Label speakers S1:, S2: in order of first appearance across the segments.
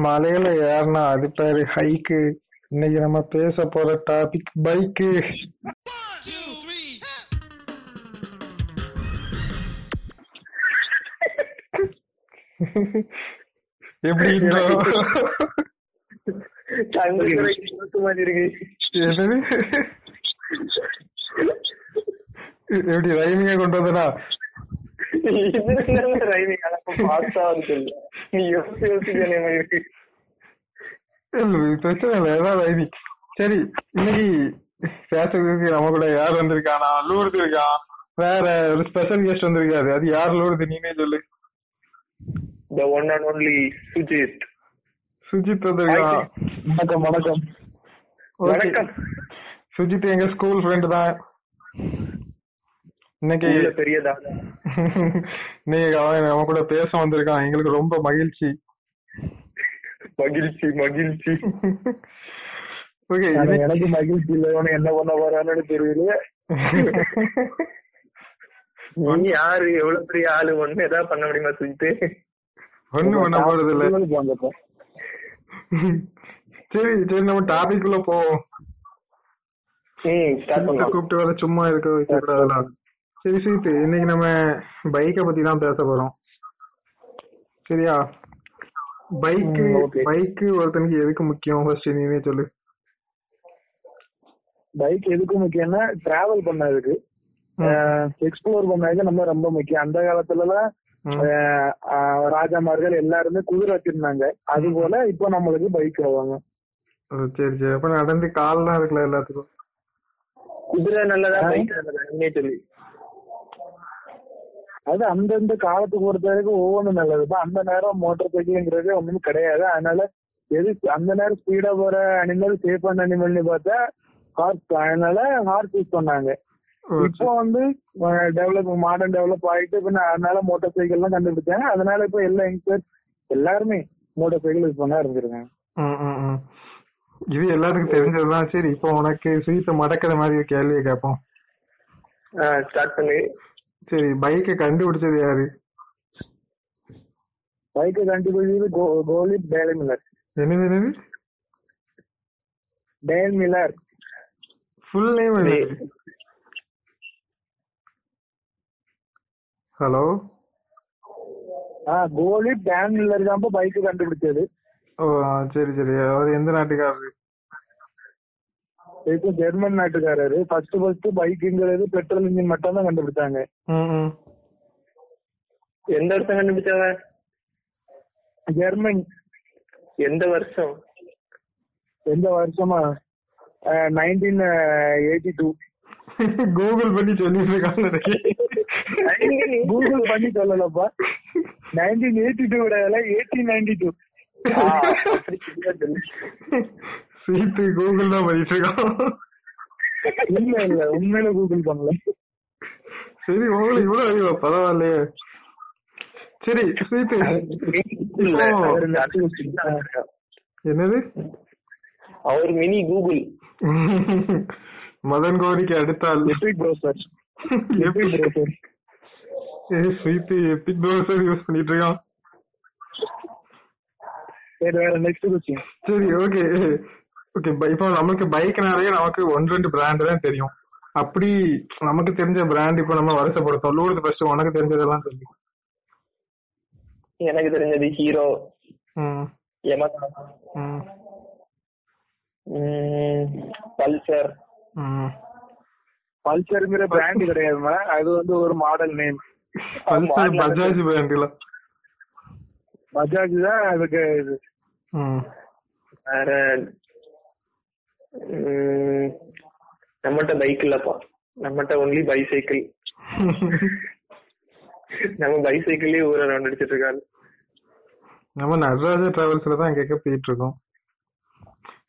S1: மலையில ஏறினா அது பேரு ஹைக்கு இன்னைக்கு நம்ம பேச போற டாபிக் பைக்கு எப்படி என்னது? எப்படி ரைமிங்க கொண்டு வந்தனா? பிரச்சனை இல்ல. ஏதாவது ஐடி சரி இன்னைக்கு பேசுறதுக்கு நம்ம கூட யார் வந்திருக்கானா? லூர்து இருக்கான் வேற ஒரு ஸ்பெஷல் கெஸ்ட் வந்திருக்காரு. அது யார் லூர்து? நீனே சொல்லு.
S2: The one and only Sujith
S1: Sujith வந்திருக்கான்
S2: வணக்கம் வணக்கம். வணக்கம்.
S1: சுஜித் எங்க ஸ்கூல் ஃப்ரெண்ட் தான். இன்னைக்கு
S2: பெரியதா?
S1: இன்னைக்கு அவன் நம்ம கூட பேச வந்திருக்கான். எங்களுக்கு ரொம்ப மகிழ்ச்சி.
S2: மகிழ்ச்சி மகிழ்ச்சி.
S1: ஓகே
S2: எனக்கு மகிழ்ச்சி இல்ல. என்ன பண்ண போறான்னு தெரியல. நீ யாரு? எவ்வளவு பெரிய ஆளு? ஒண்ணு ஏதாவது பண்ண முடியுமா சுஜித்
S1: ஒண்ணு பண்ண போறது இல்ல. சரி சரி நம்ம டாபிக் உள்ள போவோம் கூப்பிட்டு வர சும்மா இருக்க கூடாதுல சரி சீத்து இன்னைக்கு நம்ம பைக்க பத்தி தான் பேச போறோம். சரியா? பைக்கு பைக்கு ஒருத்தனுக்கு எதுக்கு முக்கியம்? ஃபர்ஸ்ட் நீனே சொல்லு.
S2: பைக் எதுக்கு முக்கியம்னா டிராவல் பண்ணதுக்கு. எக்ஸ்ப்ளோர் பண்ணதுக்கு நம்ம ரொம்ப முக்கியம். அந்த காலத்துல எல்லாம் ராஜாமார்கள் எல்லாருமே குதிரை வச்சிருந்தாங்க. அது போல இப்போ நம்மளுக்கு பைக் வருவாங்க.
S1: சரி சரி. அப்ப நடந்து கால்லாம் இருக்குல்ல எல்லாத்துக்கும்?
S2: குதிரை நல்லதா பைக் நல்லதா? சொல்லி. அது அந்தந்த காலத்துக்கு பொறுத்த வரைக்கும் ஒவ்வொன்றும் நல்லதுப்பா அந்த நேரம் மோட்டார் சைக்கிள்ங்கிறது ஒண்ணும் கிடையாது. அதனால எது அந்த நேரம் ஸ்பீடா போற அனிமல் சேஃபான அனிமல்னு பார்த்தா ஹார்ஸ் அதனால ஹார்ஸ் யூஸ் பண்ணாங்க. இப்போ வந்து டெவலப் மாடர்ன் டெவலப் ஆயிட்டு பின்ன அதனால மோட்டார் சைக்கிள் எல்லாம் கண்டுபிடிச்சாங்க அதனால இப்ப எல்லா யங்ஸ்டர் எல்லாருமே மோட்டார் சைக்கிள் யூஸ் பண்ண ஆரம்பிச்சிருக்காங்க.
S1: இது எல்லாத்துக்கும் தெரிஞ்சதுதான் சரி இப்போ உனக்கு சீட்டை மடக்கிற மாதிரி கேள்வியை கேட்போம்.
S2: ஸ்டார்ட் பண்ணி.
S1: சரி பைக்கை கண்டுபிடிச்சது யாரு?
S2: பைக்கை கண்டுபிடிச்சது கோலிப் டேல் மில்லர்.
S1: என்னது என்னது?
S2: Dale Miller.
S1: Full name hello
S2: ஆ கோலிப் டேன் மில்லர் தான் பைக் கண்டுபிடிச்சது.
S1: ஓ சரி சரி. அவர் எந்த நாட்டுக்காரரு?
S2: இப்போ ஜெர்மன் நாட்டுக்காரரு. ஃபர்ஸ்ட் ஃபர்ஸ்ட் பைக்குங்கிறது பெட்ரோல் இன்ஜின் மட்டும் தான் கண்டுபிடிச்சாங்க எந்த வருஷம் கண்டுபிடிச்சாங்க? ஜெர்மன். எந்த வருஷம்? எந்த வருஷமா? நைன்டீன் எயிட்டி டூ
S1: கூகுள் பண்ணி சொல்லிட்டு இருக்காங்க
S2: கூகுள் பண்ணி சொல்லலப்பா. Nineteen eighty two eighteen ninety two
S1: சீட்டு கூகுள் தான் பண்ணிட்டு
S2: இல்ல இல்ல உண்மையில கூகுள் பண்ணல.
S1: சரி உங்களுக்கு இவ்வளவு அறிவா? பரவாயில்லையே. சரி சீட்டு என்னது?
S2: அவர் மினி கூகுள்
S1: மதன் கோரிக்கு அடுத்தால்.
S2: Epic browser
S1: Epic browser a sweet Epic browser use பண்ணிட்டு இருக்கான்.
S2: சரி வேற நெக்ஸ்ட் கொஸ்டின்
S1: சரி ஓகே ஓகே இப்போ நமக்கு பைக்னாலே நமக்கு ஒன் ரெண்டு பிராண்ட் தான் தெரியும். அப்படி நமக்கு தெரிஞ்ச பிராண்ட் இப்போ நம்ம வருஷப்படுத்தோம் லூடுது ஃபர்ஸ்ட் உனக்கு தெரிஞ்சதெல்லாம் சொல்லு.
S2: எனக்கு தெரிஞ்சது ஹீரோ. யமகா பல்சர் பல்சர்ங்கிற பிராண்ட் கிடையாதுமா அது வந்து ஒரு மாடல் நேம்
S1: பல்சர் பஜாஜ் பிராண்ட்ல
S2: பஜாஜ் தான் அதுக்கு இது. வேற நம்மகிட்ட பைக் இல்லப்பா. நம்மகிட்ட ஒன்லி பைசைக்கிள் நம்ம பைசைக்கிள்லயே ஊர ரவுண்ட் அடிச்சிட்டு இருக்காரு.
S1: நம்ம நடராஜ டிராவல்ஸ்ல தான் கேட்க போயிட்டு இருக்கோம்.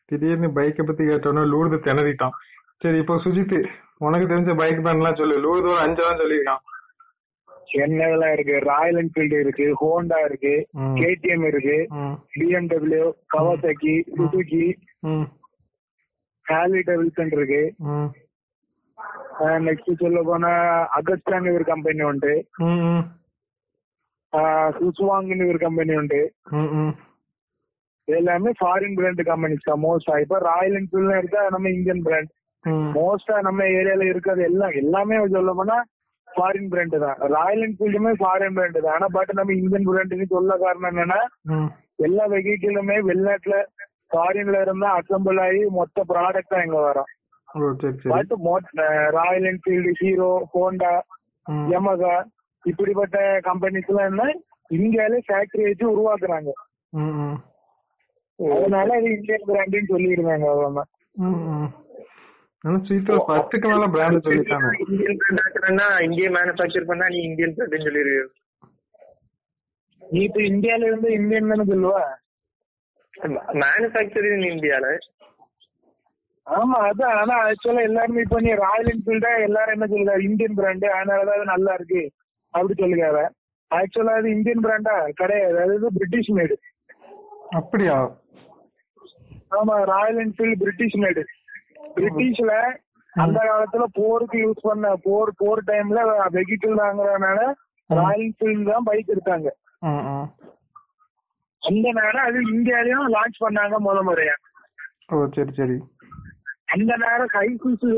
S1: திடீர்னு பைக்கை பத்தி கேட்டோன்னா லூடுது திணறிட்டான். சரி இப்போ சுஜித் உனக்கு தெரிஞ்ச பைக் பிராண்ட்லாம் சொல்லு. லூடுது ஒரு அஞ்சு தான் சொல்லியிருக்கான்.
S2: என்னதெல்லாம் இருக்கு? ராயல் என்ஃபீல்டு இருக்கு ஹோண்டா இருக்கு கேடிஎம் இருக்கு BMW Kawasaki Suzuki Harley Davidson இருக்கு. நெக்ஸ்ட் சொல்ல போனா அகஸ்டான்னு ஒரு கம்பெனி உண்டு. சுசுவாங்னு ஒரு கம்பெனி உண்டு. எல்லாமே ஃபாரின் பிராண்ட் கம்பெனிஸ் தான். மோஸ்டா இப்ப ராயல் என்ஃபீல்ட் எடுத்தா நம்ம இந்தியன் பிராண்ட் மோஸ்டா நம்ம ஏரியால இருக்கிறது எல்லாம் எல்லாமே சொல்ல போனா ஃபாரின் பிராண்ட் தான். ராயல் என்ஃபீல்டுமே ஃபாரின் பிராண்ட் தான். ஆனா பட் நம்ம இந்தியன் பிராண்டுன்னு சொல்ல காரணம் என்னன்னா எல்லா வெஹிக்கிளுமே வெளிநாட்டுல ஃபாரின்ல இருந்தா அசம்பிள் ஆகி மொத்த ப்ராடக்ட் தான் இங்க வரும். But Royal Enfield Hero Honda Yamaha இப்படிப்பட்ட கம்பெனிஸ் எல்லாம் என்ன இந்தியாலே ஃபேக்டரி வச்சு உருவாக்குறாங்க. அதனால அது இந்தியன் பிராண்டுன்னு சொல்லிடுறாங்க
S1: ஸ்வீட்ல பத்துக்கு மேல பிராண்ட் சொல்லிட்டாங்க.
S3: இந்தியன் பிராண்ட் ஆக்குறேன்னா இந்திய மேனுஃபேக்சர் பண்ணா நீ இந்தியன் பிராண்ட் சொல்லிருவியோ
S2: நீ இப்ப இந்தியால இருந்து இந்தியன் தானே சொல்லுவா?
S3: மேனுஃபேக்சரிங் இன் இந்தியால
S2: ஆமா அதான் ஆனா ஆக்சுவலா எல்லாருமே இப்ப நீ ராயல் என்ஃபீல்டா எல்லாரும் என்ன சொல்லுறாரு இந்தியன் பிராண்டு அதனாலதான் அது நல்லா இருக்கு. அப்படி சொல்லுறாரு ஆக்சுவலா அது இந்தியன் பிராண்டா கிடையாது. அது பிரிட்டிஷ் மேடு
S1: அப்படியா?
S2: ஆமா ராயல் என்ஃபீல்டு பிரிட்டிஷ் மேடு பிரிட்டிஷ்ல அந்த காலத்துல போருக்கு யூஸ் பண்ண போர் போர் டைம்ல வெஹிக்கிள் வாங்குறதுனால ராயல் என்ஃபீல்டு தான் பைக் எடுத்தாங்க. அந்த நேரம் அது இந்தியாலயும் லான்ச் பண்ணாங்க முத முறையா.
S1: ஓ சரி சரி.
S2: அந்த நேரம் high CC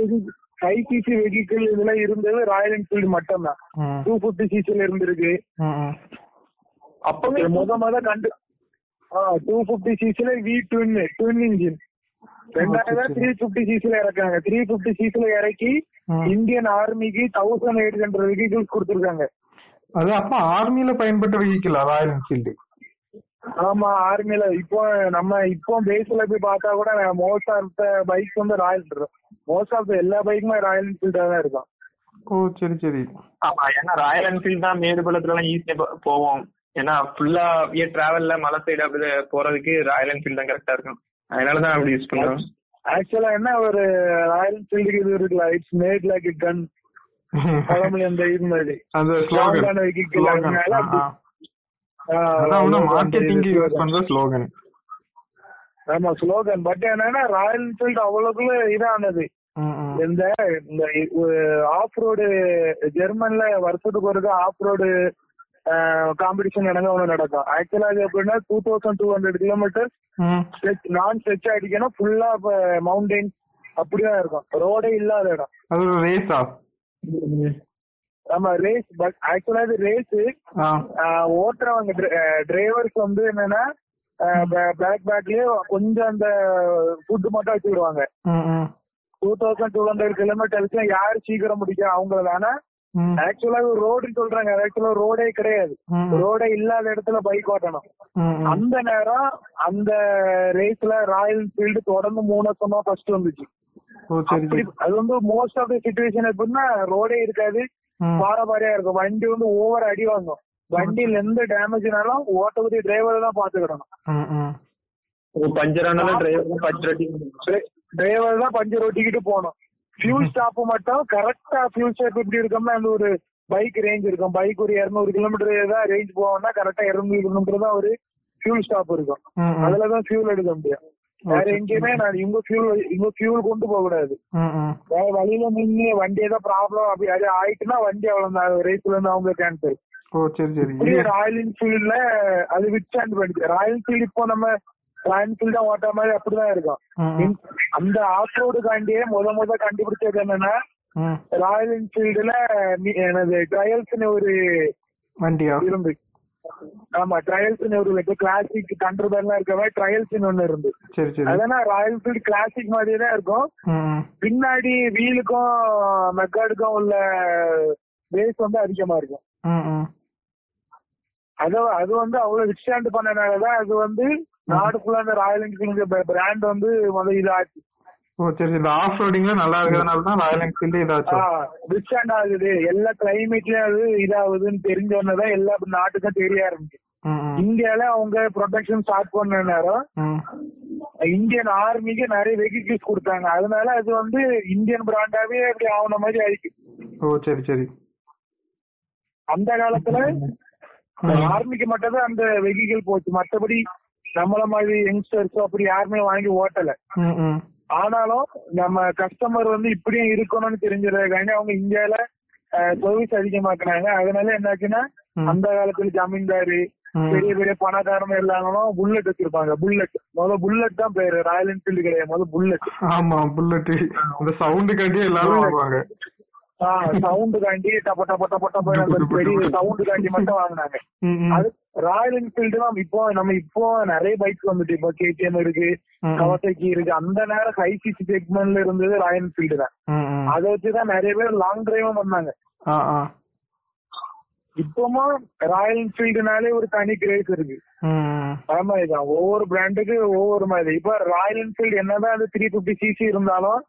S2: high CC vehicle இதுல இருந்தது ராயல் என்ஃபீல்டு மட்டும்தான். டூ பிப்டி சிசில இருந்திருக்கு.
S3: அப்பவே
S2: முத முத கண்டு டூ பிப்டி சிசில வி ட்வின் ட்வின் இன்ஜின் ரெண்டாயிரம் த்ரீ பிப்டி சிசில இறக்காங்க த்ரீ பிப்டி சிசில இறக்கி. இந்தியன் ஆர்மிக்கு தௌசண்ட் எயிட் ஹண்ட்ரட் வெஹிக்கிள்ஸ் கொடுத்துருக்காங்க.
S1: அது அப்ப ஆர்மில பயன்பட்ட வெஹிக்கிளா ராயல் என்ஃபீல்டு
S2: ஆமா ஆர்மில இப்போ நம்ம இப்போ பேஸ்ல போய் பார்த்தா கூட மோஸ்ட் ஆஃப் த பைக்ஸ் வந்து ராயல் மோஸ்ட் ஆஃப் எல்லா பைக்குமே ராயல் என்ஃபீல்டா தான் இருக்கும்.
S1: ஓ சரி சரி.
S3: ஆமா ஏன்னா ராயல் என்ஃபீல்ட் தான் மேடு பள்ளத்துல எல்லாம் ஈஸியா போவோம். ஏன்னா ஃபுல்லா டிராவல்ல மலை சைடு அப்படி போறதுக்கு ராயல் என்ஃபீல்ட் தான் கரெக்டா இருக்கும். அதனாலதான் அப்படி யூஸ் பண்றோம்
S2: ஆக்சுவலா என்ன ஒரு ராயல் என்ஃபீல்டுக்கு இது இருக்குல்ல இட்ஸ் மேட் லைக் கன் பழமொழி அந்த இது மாதிரி.
S1: அதான் மார்க்கெட்டிங் யூஸ். பண்ற ஸ்லோகன்
S2: ஆமா ஸ்லோகன் பட் என்னன்னா ராயல் என்ஃபீல்டு அவ்வளவுக்குள்ள இதானது. இந்த இந்த ஆஃப் ரோடு ஜெர்மன்ல வருஷத்துக்கு ஒரு ஆஃப் ரோடு காம்படிஷன் நடங்க ஒண்ணு நடக்கும். ஆக்சுவலா அது எப்படின்னா two thousand two hundred kilometre நான் ஸ்ட்ரெச் அடிக்கணும் ஃபுல்லா மவுண்டைன் அப்படிதான் இருக்கும். ரோடே இல்லாத இடம். ஆமா ரேஸ் பட் ஆக்சுவலா இது ரேஸ் ஓட்டுறவங்க டிரைவர்ஸ் வந்து என்னன்னா பேக் பேக்லயே கொஞ்சம் அந்த ஃபுட் மட்டும் வச்சுக்கிடுவாங்க two thousand two hundred kilometres யாரு சீக்கிரம் முடிக்கும் அவங்கள வேணா ஆக்சுவலா ரோடுன்னு சொல்றாங்க. ஆக்சுவலா ரோடே கிடையாது. ரோடே இல்லாத இடத்துல பைக் ஓட்டணும். அந்த நேரம் அந்த ரேஸ்ல ராயல் என்ஃபீல்டு தொடர்ந்து மூணு வருஷமா ஃபர்ஸ்ட் வந்துச்சு. அது வந்து மோஸ்ட் ஆஃப் த சுச்சுவேஷன் எப்படின்னா ரோடே இருக்காது.
S1: ம்.
S2: பாரபாரியா இருக்கும் வண்டி வந்து ஓவர் அடி வாங்கும் வண்டியில எந்த டேமேஜ்னாலும் ஓட்டக்கூடிய டிரைவர் தான் பாத்துக்கிடணும்
S1: ம், ம்.
S3: பஞ்சர் ஆனாலும் டிரைவர் பஞ்சர்
S2: டிரைவர் தான் பஞ்சர் ஓட்டிக்கிட்டு போகணும் ஃபியூல் ஸ்டாப் மட்டும் கரெக்டா ஃபியூல் ஸ்டாப் எப்படி இருக்கும்னா அந்த ஒரு பைக் ரேஞ்ச் இருக்கும் பைக் ஒரு இருநூறு கிலோமீட்டர் தான் ரேஞ்ச் போவோம்னா கரெக்டா இருநூறு கிலோமீட்டர் தான் ஒரு ஃபியூல் ஸ்டாப் இருக்கும். அதுலதான் ஃபியூல் எடுக்க முடியும் வேற. எங்கேயுமே நான் இங்க ஃபியூல் இங்க ஃபியூல் கொண்டு போக கூடாது. வேற வழியில நின்று வண்டி ஏதோ ப்ராப்ளம் அப்படி அது ஆயிட்டுனா வண்டி அவ்வளவு ரேஸ்ல இருந்து அவங்க கேன்சல்
S1: ஓ சரி சரி
S2: இப்படி ராயல் என்ஃபீல்ட்ல அது விச் அண்ட் பண்ணிச்சு ராயல் என்ஃபீல்ட் இப்போ நம்ம ராயல் என்ஃபீல்ட் தான் ஓட்டுற மாதிரி அப்படிதான் இருக்கும். அந்த ஆஃப் ரோடுக்காண்டியே முத முத கண்டுபிடிச்சது என்னன்னா. ராயல் என்ஃபீல்டுல எனது ட்ரையல்ஸ்னு ஒரு
S1: வண்டியா
S2: இருந்து ஆமா ட்ரையல்ஸ்னு ஒரு இப்போ கிளாசிக் தண்டர் எல்லாம் இருக்க மாதிரி ட்ரையல்ஸ்னு ஒண்ணு இருந்து.
S1: சரி சரி.
S2: அதெல்லாம் ராயல் என்ஃபீல்ட் கிளாசிக் மாதிரியே தான் இருக்கும். பின்னாடி வீலுக்கும் மெக்காடுக்கும் உள்ள பேஸ் வந்து அதிகமா இருக்கும். அது அது வந்து அவ்வளவு விஸ்டாண்ட் பண்ணனாலதான் அது வந்து நாடு ஃபுல்லா அந்த ராயல் என்ஃபீல்டு பிராண்ட் வந்து முதல் இதாச்சு.
S1: ஓ சரி சரி. இந்த ஆஃப் ரோடிங்ல நல்லா இருக்கிறதுனால தான் ராயல் என்ஃபீல்டு இதாச்சும்
S2: விஸ்டாண்ட் ஆகுது. எல்லா கிளைமேட்லயும் அது இதாகுதுன்னு தெரிஞ்ச உடனேதான் எல்லா நாட்டுக்கும் தெரிய ஆரம்பிச்சு. இந்தியால அவங்க ப்ரொடக்ஷன் ஸ்டார்ட் பண்ண நேரம். இந்தியன் ஆர்மிக்கு நிறைய வெஹிக்கிள்ஸ் கொடுத்தாங்க. அதனால அது வந்து இந்தியன் பிராண்டாவே அப்படி ஆகுன மாதிரி ஆயிடுச்சு.
S1: ஓ சரி சரி.
S2: அந்த காலத்துல ஆர்மிக்கு மட்டும் தான் அந்த வெஹிக்கிள் போச்சு. மத்தபடி நம்மள மாதிரி யங்ஸ்டர்ஸ் அப்படி யாருமே வாங்கி ஓட்டல. ஆனாலும் நம்ம கஸ்டமர் வந்து இப்படியும் இருக்கணும்னு தெரிஞ்சதுக்காண்டி அவங்க இந்தியால சர்வீஸ் அதிகமாக்குனாங்க. அதனால என்னாச்சுன்னா. அந்த காலத்துல ஜமீன்தாரு. பெரிய பெரிய பணக்காரங்க எல்லாங்களும் புல்லட் வச்சிருப்பாங்க. புல்லட் முதல்ல புல்லட் தான் பேரு. ராயல் என்ஃபீல்டு கிடையாது. முதல்ல புல்லட்
S1: ஆமா புல்லட் இந்த சவுண்ட் கண்டி எல்லாரும். வாங்குவாங்க.
S2: சவுண்டு காண்டி டப்ப டப்ப டப்ப டப்ப அந்த பெரிய சவுண்டு காண்டி மட்டும் வாங்கினாங்க. அது ராயல் என்ஃபீல்டு தான் இப்போ நம்ம இப்போ நிறைய பைக்ஸ் வந்துட்டு இப்போ கேடிஎம் இருக்கு. கவசக்கி இருக்கு அந்த நேரம் ஹைசிசி செக்மெண்ட்ல இருந்தது ராயல் என்ஃபீல்டு தான். அதை வச்சுதான் நிறைய பேர் லாங் டிரைவும் பண்ணாங்க
S1: ஆ.
S2: இப்பவும் ராயல் என்ஃபீல்டுனாலே ஒரு தனி கிரேஸ் இருக்கு. அது மாதிரிதான் ஒவ்வொரு பிராண்டுக்கு ஒவ்வொரு மாதிரி இப்ப ராயல் என்ஃபீல்டு என்னதான் அது த்ரீ பிப்டி சிசி இருந்தாலும்.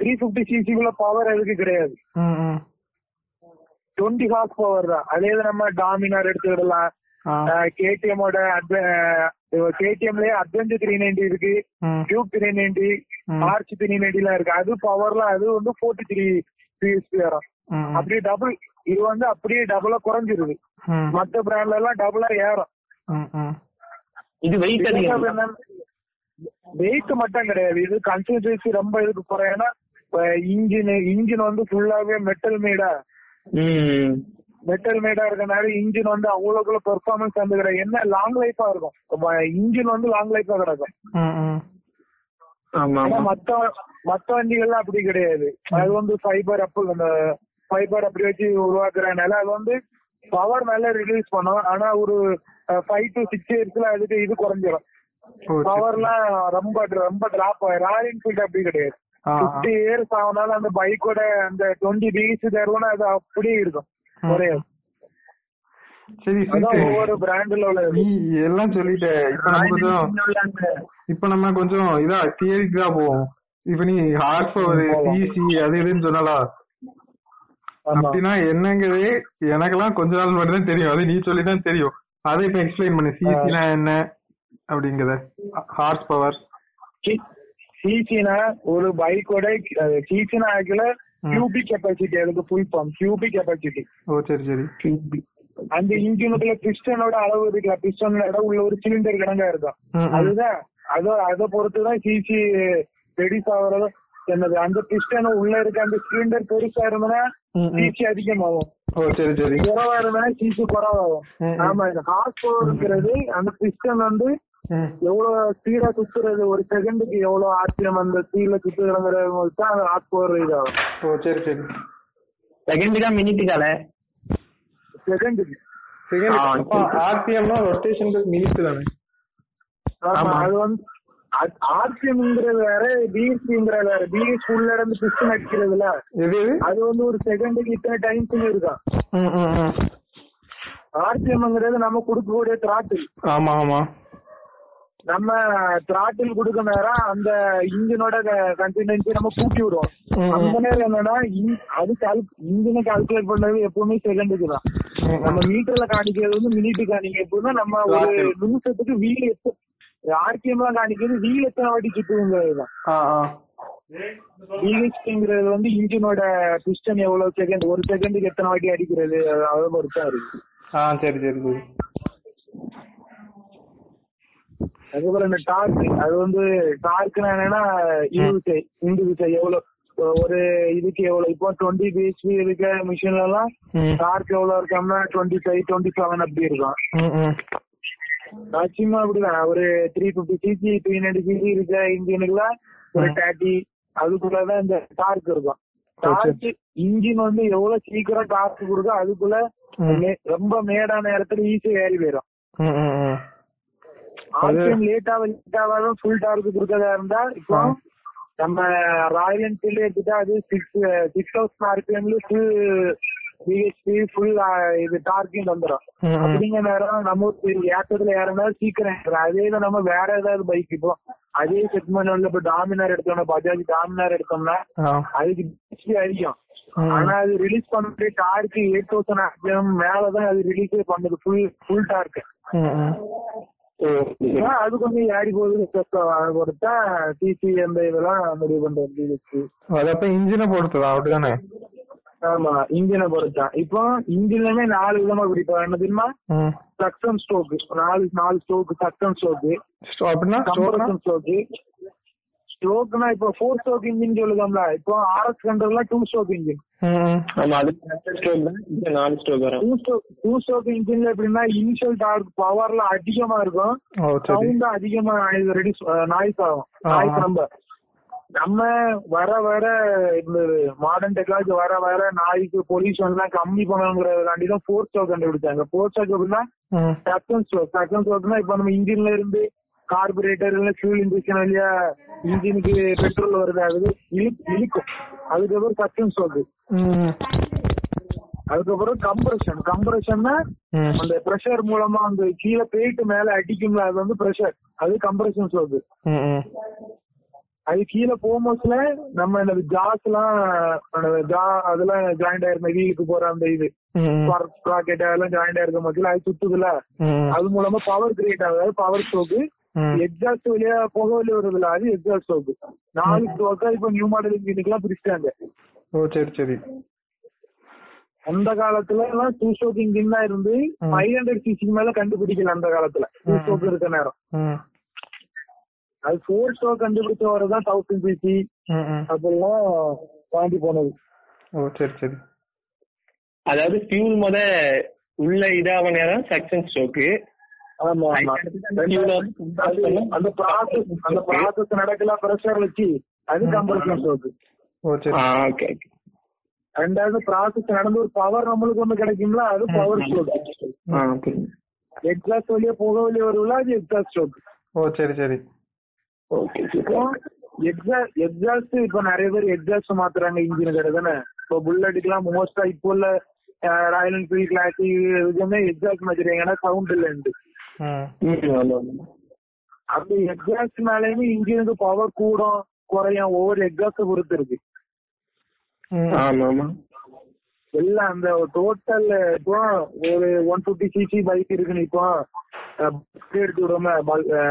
S2: த்ரீ பிப்டி சிசிக்குள்ள பவர் எதுக்கு கிடையாது. டுவெண்ட்டி ஹார்ஸ் பவர் தான் அதே நம்ம டாமினார் எடுத்துக்கிடலாம். கேடிஎம்மோட கேடிஎம்லயே அட்வென்ச்சர் த்ரீ நைன்டி இருக்கு. டியூப் த்ரீ நைன்டி
S1: ம்.
S2: ஆர்ச் த்ரீ நைன்டி எல்லாம் இருக்கு. அது பவர்லாம் அது வந்து ஃபோர்ட்டி த்ரீ பிஎஸ்பி வரும். அப்படியே டபுள் இது வந்து அப்படியே டபுளா குறைஞ்சிருது. மத்த பிராண்ட்ல எல்லாம் டபுளா ஏறும்.
S3: இது வெயிட் அதிகம்.
S2: வெயிட் மட்டும் கிடையாது. இது கன்சிஸ்டன்சி ரொம்ப இதுக்கு குறையனா இன்ஜின் இன்ஜின் வந்து ஃபுல்லாவே மெட்டல் மேடா மெட்டல் மேடா இருக்கனால இன்ஜின் வந்து அவ்வளவுக்குள்ள பெர்ஃபார்மன்ஸ் வந்து கிடையாது. என்ன லாங் லைஃபா இருக்கும்? இன்ஜின் வந்து லாங் லைஃபா கிடக்கும். மத்த மத்த வண்டிகள்லாம் அப்படி கிடையாது. அது வந்து ஃபைபர் அப் அந்த ஃபைபர் அப்படி வச்சு உருவாக்குறதுனால அது வந்து பவர் நல்லா ரிலீஸ் பண்ணும். ஆனா ஒரு ஃபைவ் டு சிக்ஸ் இயர்ஸ்ல அதுக்கு இது
S1: சரி.
S2: பவர்லாம் ரொம்ப ரொம்ப டிராப் ஆகும் ராயல் என்ஃபீல்டு அப்படி கிடையாது. பிப்டி இயர்ஸ் ஆனாலும் அந்த பைக்கோட அந்த டுவெண்ட்டி பிஎஸ் தருவோம்னா அது அப்படியே இருக்கும்.
S1: சரி.
S2: ஒவ்வொரு பிராண்ட்ல உள்ள
S1: நீ எல்லாம் சொல்லிட்ட. இப்ப நம்ம கொஞ்சம் இப்ப நம்ம கொஞ்சம் இதா தியரிக்கு தான் போவோம். இப்ப நீ ஹார்ஸ் பவர் சிசி அது இதுன்னு சொன்னாலா. அப்படின்னா என்னங்கிறது எனக்கெல்லாம் கொஞ்ச நாள் மட்டும் தான் தெரியும். அது நீ சொல்லி தான் தெரியும். அதை இப்ப எக்ஸ்பிளைன் பண்ணு. சிசினா என்ன அப்படிங்கறத? ஹார்ஸ் பவர்
S2: சிசினா ஒரு பைக்கோட சிசினா ஆக்கல கியூபிக் கெப்பாசிட்டி அதுக்கு ஃபுல் ஃபார்ம் கியூபிக் கெப்பாசிட்டி
S1: ஓ சரி சரி
S2: அந்த இன்ஜினுக்குள்ள பிஸ்டனோட அளவு இருக்குல்ல பிஸ்டனோட உள்ள ஒரு சிலிண்டர் கிடங்கா இருக்கும். அதுதான் அத அத பொறுத்துதான் சிசி ரெடியூஸ் ஆகுறது என்னது அந்த பிஸ்டன் உள்ள இருக்க அந்த சிலிண்டர் பெருசா இருந்தனா. சிசி அதிகமாகும்
S1: ஓ சரி சரி
S2: குறவா இருந்தா சிசி குறவாகும். ஆமா இந்த பவர் இருக்கிறது அந்த பிஸ்டன் வந்து. எவ்வளவு ஸ்பீடா சுத்துறது ஒரு செகண்டுக்கு எவ்வளவு ஆர்பிஎம் அந்த ஸ்பீட்ல சுத்துறதுங்கிறது தான் அந்த ஹார்ஸ் பவர் இதாகும்
S1: ஓ சரி சரி.
S3: செகண்டுக்கா மினிட்டுக்கால
S2: செகண்டுக்கு
S1: செகண்ட் ஆர்பிஎம்னா ரொட்டேஷன் மினிட் தானே.
S2: அது வந்து ஆர்பிஎம்ங்கிறது வேற பிஎஸ்சிங்கிறது வேற. பிஎஸ் உள்ள இருந்து பிஸ்டன் அடிக்கிறதுல. அது வந்து ஒரு செகண்டுக்கு இத்தனை டைம்ஸ்
S1: ம்.
S2: ஆர்பிஎம்ங்கிறது நம்ம கொடுக்கக்கூடிய த்ராட்டில்
S1: ஆமா ஆமா.
S2: நம்ம த்ராட்டில் கொடுக்க நேரம் அந்த இன்ஜினோட கன்சிஸ்டன்சி நம்ம கூட்டி விடுவோம். அந்த நேரம் என்னன்னா அது இன்ஜினை கால்குலேட் பண்ணது எப்பவுமே செகண்டுக்கு தான் நம்ம. மீட்டர்ல காணிக்கிறது வந்து மினிட்டு காணிக்க எப்படின்னா நம்ம ஒரு. நிமிஷத்துக்கு வீல் எத்த ஆர்பிஎம் எல்லாம் காணிக்கிறது வீல் எத்தனை வாட்டி சுத்துங்கிறது தான்
S1: ஆ ஆ
S2: பிஹெச்பிங்கிறது வந்து இன்ஜினோட பிஸ்டன் எவ்வளவு செகண்ட் ஒரு செகண்டுக்கு எத்தனை வாட்டி அடிக்கிறது அது- பொறுத்தா இருக்கு
S1: ஆ சரி சரி
S2: அதுக்கப்புறம் இந்த டார்க் அது வந்து டார்க்னா என்னன்னா இழுவிசை இந்து விசை எவ்வளவு ஒரு இதுக்கு எவ்வளவு இப்போ டுவெண்ட்டி பிஹெச்பி இருக்க மிஷின்ல எல்லாம். டார்க் எவ்வளவு இருக்கோம்னா டுவெண்ட்டி ஃபைவ் டுவெண்ட்டி செவன் அப்படி இருக்கும். மேக்சிமம் அப்படிதான் ஒரு three fifty CC three ninety CC இருக்க இன்ஜினுக்குல ஒரு. தேர்ட்டி அதுக்குள்ளதான் இந்த டார்க் இருக்கும். டார்க் இன்ஜின் வந்து எவ்வளவு சீக்கிரம் டார்க் கொடுக்கோ அதுக்குள்ள ரொம்ப மேடான இடத்துல ஈஸியா ஏறி போயிடும்
S1: ம், ம், ம். அது-
S2: ஆர்பிஎம் லேட்டா லேட்டாவாதான் ஃபுல் டார்க் கொடுக்கறதா இருந்தா இப்போ. நம்ம ராயல் என்ஃபீல்டு எடுத்துட்டா அது சிக்ஸ் சிக்ஸ் தௌசண்ட் ஆர்பிஎம்ல ஃபுல் பிஹெச்பி ஃபுல் இது டார்க்கையும் தந்துடும்
S1: ம், ம்.
S2: அப்படிங்கிற நேரம் நம்ம ஒரு ஏற்றத்துல ஏறினா சீக்கிரம். அதே தான் நம்ம வேற ஏதாவது பைக் இப்போ அதே செக்மெண்ட் உள்ள இப்போ டாமினார் எடுத்தோம்னா பஜாஜ் டாமினார் எடுத்தோம்னா. அதுக்கு பிஹெச்பி அதிகம். ஆனா அது ரிலீஸ் பண்ணி டார்க் எயிட் தௌசண்ட் ஆர்பிஎம் மேலதான் அது ரிலீஸே பண்ணுது ஃபுல் ஃபுல் டார்க்
S1: ம், ம்.
S2: அது கொஞ்சம் ஏறி போகுது பொறுத்தா சிசி அந்த இதெல்லாம் முடிவு பண்றது பிஹெச்பி
S1: அது அப்ப இன்ஜினை பொறுத்ததா அப்படிதானே?
S2: ஆமா இன்ஜினை பொறுத்தான் இப்போ இன்ஜின்லயுமே நாலு விதமா பிடிப்போம் என்ன தெரியுமா. சக்சன் ஸ்டோக் நாலு நாலு ஸ்டோக் சக்சன் ஸ்டோக்கு
S1: ஸ்டோ- அப்படின்னா
S2: ஸ்ட்ரோக்கு. ஸ்ட்ரோக்னா இப்போ ஃபோர் ஸ்ட்ரோக் இன்ஜின் சொல்லுதோம்ல. இப்போ ஆர்எஸ் கண்ட்ரோல்ல டூ ஸ்ட்ரோக் இன்ஜின்
S3: ஸ்ட்ரோக் தான் இது நாலு ஸ்ட்ரோக் வரும்.
S2: டூ டூ ஸ்டோக் இன்ஜின்ல எப்படின்னா இனிஷியல் டார்க் பவர்ல அதிகமா இருக்கும். சவுண்ட் அதிகமா ரெடியூஸ் நாய்ஸ் ஆகும். நாய்ஸ். ரொம்ப நம்ம வர வர இந்த மாடர்ன் டெக்னாலஜி வர வர நாய்க்கு பொல்யூஷன் எல்லாம் கம்மி பண்ணணுங்கிறதுக்காண்டி தான் ஃபோர் ஸ்டோக் கண்டுபிடிச்சாங்க. ஃபோர் ஸ்டோக் அப்படின்னா செகண்ட் ஸ்டோக் செகண்ட் ஸ்டோக்னா இப்ப நம்ம இன்ஜின்ல இருந்து கார்பரேட்டர் இல்ல ஃபியூல் இன்ஜெக்ஷன் வழியா இன்ஜினுக்கு பெட்ரோல் வருது அது இழு- இழுக்கும். அதுக்கப்புறம் செகண்ட் ஸ்டோக்
S1: ம்.
S2: அதுக்கப்புறம் கம்ப்ரஷன் கம்ப்ரஷன்னா அந்த பிரஷர் மூலமா அந்த கீழே போயிட்டு மேல அடிக்கும்ல அது வந்து பிரஷர் அது கம்ப்ரஷன்
S1: ம்
S2: அது கீழே போகும்போதுல நம்ம இந்த ஜாஸ் எல்லாம் ஜா அதெல்லாம் ஜாயிண்ட் ஆயிருந்த வீலுக்கு போற அந்த இது.
S1: ம்
S2: ப்ராக்கெட் அதெல்லாம் ஜாயிண்ட் ஆயிருக்க மத்தியில அது சுத்துதுல. அது மூலமா பவர் கிரியேட் ஆகுது பவர் ஸ்டோக்கு
S1: ம்
S2: எக்ஸாஸ்ட் வழியா புகை வழி வருதுல அது எக்ஸாஸ்ட் ஸ்டோக்கு நாலு ஸ்டோக்கா இப்ப நியூ மாடல் இன்ஜினுக்கு எல்லாம் பிரிச்சிட்டாங்க.
S1: ஓ சரி சரி.
S2: அந்த காலத்துல எல்லாம் டூ ஸ்டோக் இன்ஜின் தான் இருந்து. ஃபைவ் ஹண்ட்ரட் சிசிக்கு மேல கண்டுபிடிக்கல அந்த காலத்துல. டூ. ஸ்டோக் இருக்க நேரம். அது ஃபோர் ஸ்டோக் கண்டுபிடிச்ச வரதான் தௌசண்ட் சிசி
S1: ம் ம்.
S2: அப்பெல்லாம் தாண்டி போனது.
S1: ஓ சரி சரி.
S3: அதாவது ஃபியூல் முத உள்ள இதாவ நேரம் செக்ஷன் ஸ்ட்ரோக்கு
S2: ஆமா ஆமா. அது அந்த ப்ராசஸ் அந்த ப்ராசஸ் நடக்கல பிரஷர் வச்சு அது
S1: ஓ சரி
S3: ஓகே ஓகே
S2: ரெண்டாவது ப்ராசஸ் நடந்து ஒரு பவர் நம்மளுக்கு ஒண்ணு கிடைக்கும்ல அது பவர்
S3: புரியுது
S2: எக்ஸாஸ்ட் வழியா புகை வழியா வரும்ல அது எக்ஸாஸ்ட் ஸ்டோக்
S1: ஓ சரி சரி.
S3: ஓகே
S2: இப்போ எக்ஸாஸ்ட் எக்ஸாஸ்ட் இப்ப நிறைய பேர் எக்ஸாஸ்ட் மாத்துறாங்க இன்ஜின் தானே. இப்போ புல்லட்டுக்குலாம் மோஸ்டா இப்போ உள்ள ராயல் என்ஃபீல்ட் கிளாஸ் இதுக்குமே எக்ஸாஸ்ட் மாத்திருக்காங்க ஏன்னா சவுண்ட் இல்லைன்ட்டு. அந்த எக்ஸாஸ்ட்னாலயுமே இன்ஜினுக்கு பவர் கூடும் குறையும் ஒவ்வொரு எக்ஸாஸ்ட் பொறுத்து இருக்கு. எல்லாம் அந்த டோட்டல் இப்போ ஒரு ஒன் பிப்டி சிசி பைக் இருக்குன்னு இப்போ எடுத்து விடுவோமே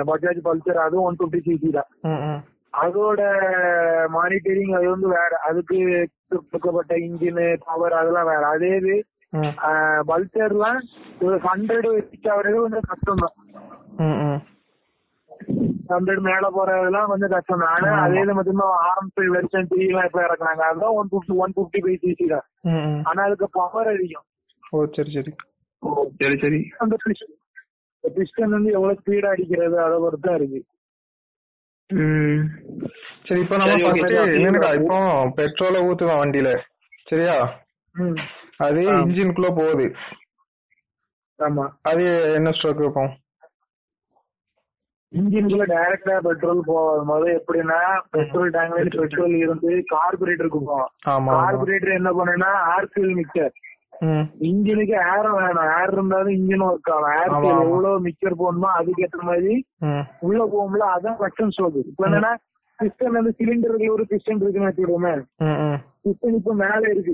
S2: பஜாஜ் பல்சர் அதுவும் ஒன் பிப்டி சிசி தான். அதோட மானிட்டரிங் அது வந்து வேற அதுக்கு கொடுக்கப்பட்ட இன்ஜின் பவர் அதெல்லாம் வேற. அதே இது
S1: ம்.
S2: பல்சர்லாம் ஒரு ஹண்ட்ரட் ஆகுறது கொஞ்சம் கஷ்டம் தான் ஹண்ட்ரட் மேல போறதெல்லாம் கொஞ்சம் கஷ்டம் தான் ஆனா அதே இது மட்டும் ஆரம் ஃபைவ் வெர்ஷன் த்ரீ எல்லாம் இப்ப இறக்குறாங்க அதுதான் one fifty one fifty five CC தான். ஆனா அதுக்கு பவர் அதிகம்.
S1: ஓ சரி சரி.
S3: சரி சரி.
S2: அந்த பிஸ்டன் வந்து எவ்வளவு ஸ்பீடா அடிக்கிறது அதை பொறுத்து இருக்கு.
S1: சரி இப்போ நம்ம இப்போ பெட்ரோலை ஊத்துவோம் வண்டியில. சரியா. அது. இன்ஜினுக்குள்ள போகுது.
S2: ஆமா.
S1: அது என்ன ஸ்ட்ரோக் வைப்போம்
S2: இன்ஜினுக்குள்ள டைரக்டா பெட்ரோல் போகும் போது எப்படின்னா பெட்ரோல் டேங்க்ல பெட்ரோல் இருந்து
S1: ஆமா ஆமா.
S2: கார்பரேட்டர் என்ன பண்ணுன்னா ஏர் ஃபில் மிக்சர் இன்ஜினுக்கு ஏர் வேணும். ஏர் இருந்தாலும் இன்ஜின் ஒர்க் ஆகும். ஏர்
S1: ஆமா.
S2: எவ்வளவு மிக்சர் போடணுமோ அதுக்கேற்ற மாதிரி
S1: ம்.
S2: உள்ள போகும்ல அதான் செக்ஷன் ஸ்டோக் இப்ப என்னன்னா பிஸ்டன் வந்து சிலிண்டருக்கு ஒரு பிஸ்டன் இருக்குன்னு வச்சுக்கிடுவோமே பிஸ்டன் இப்ப மேல இருக்கு.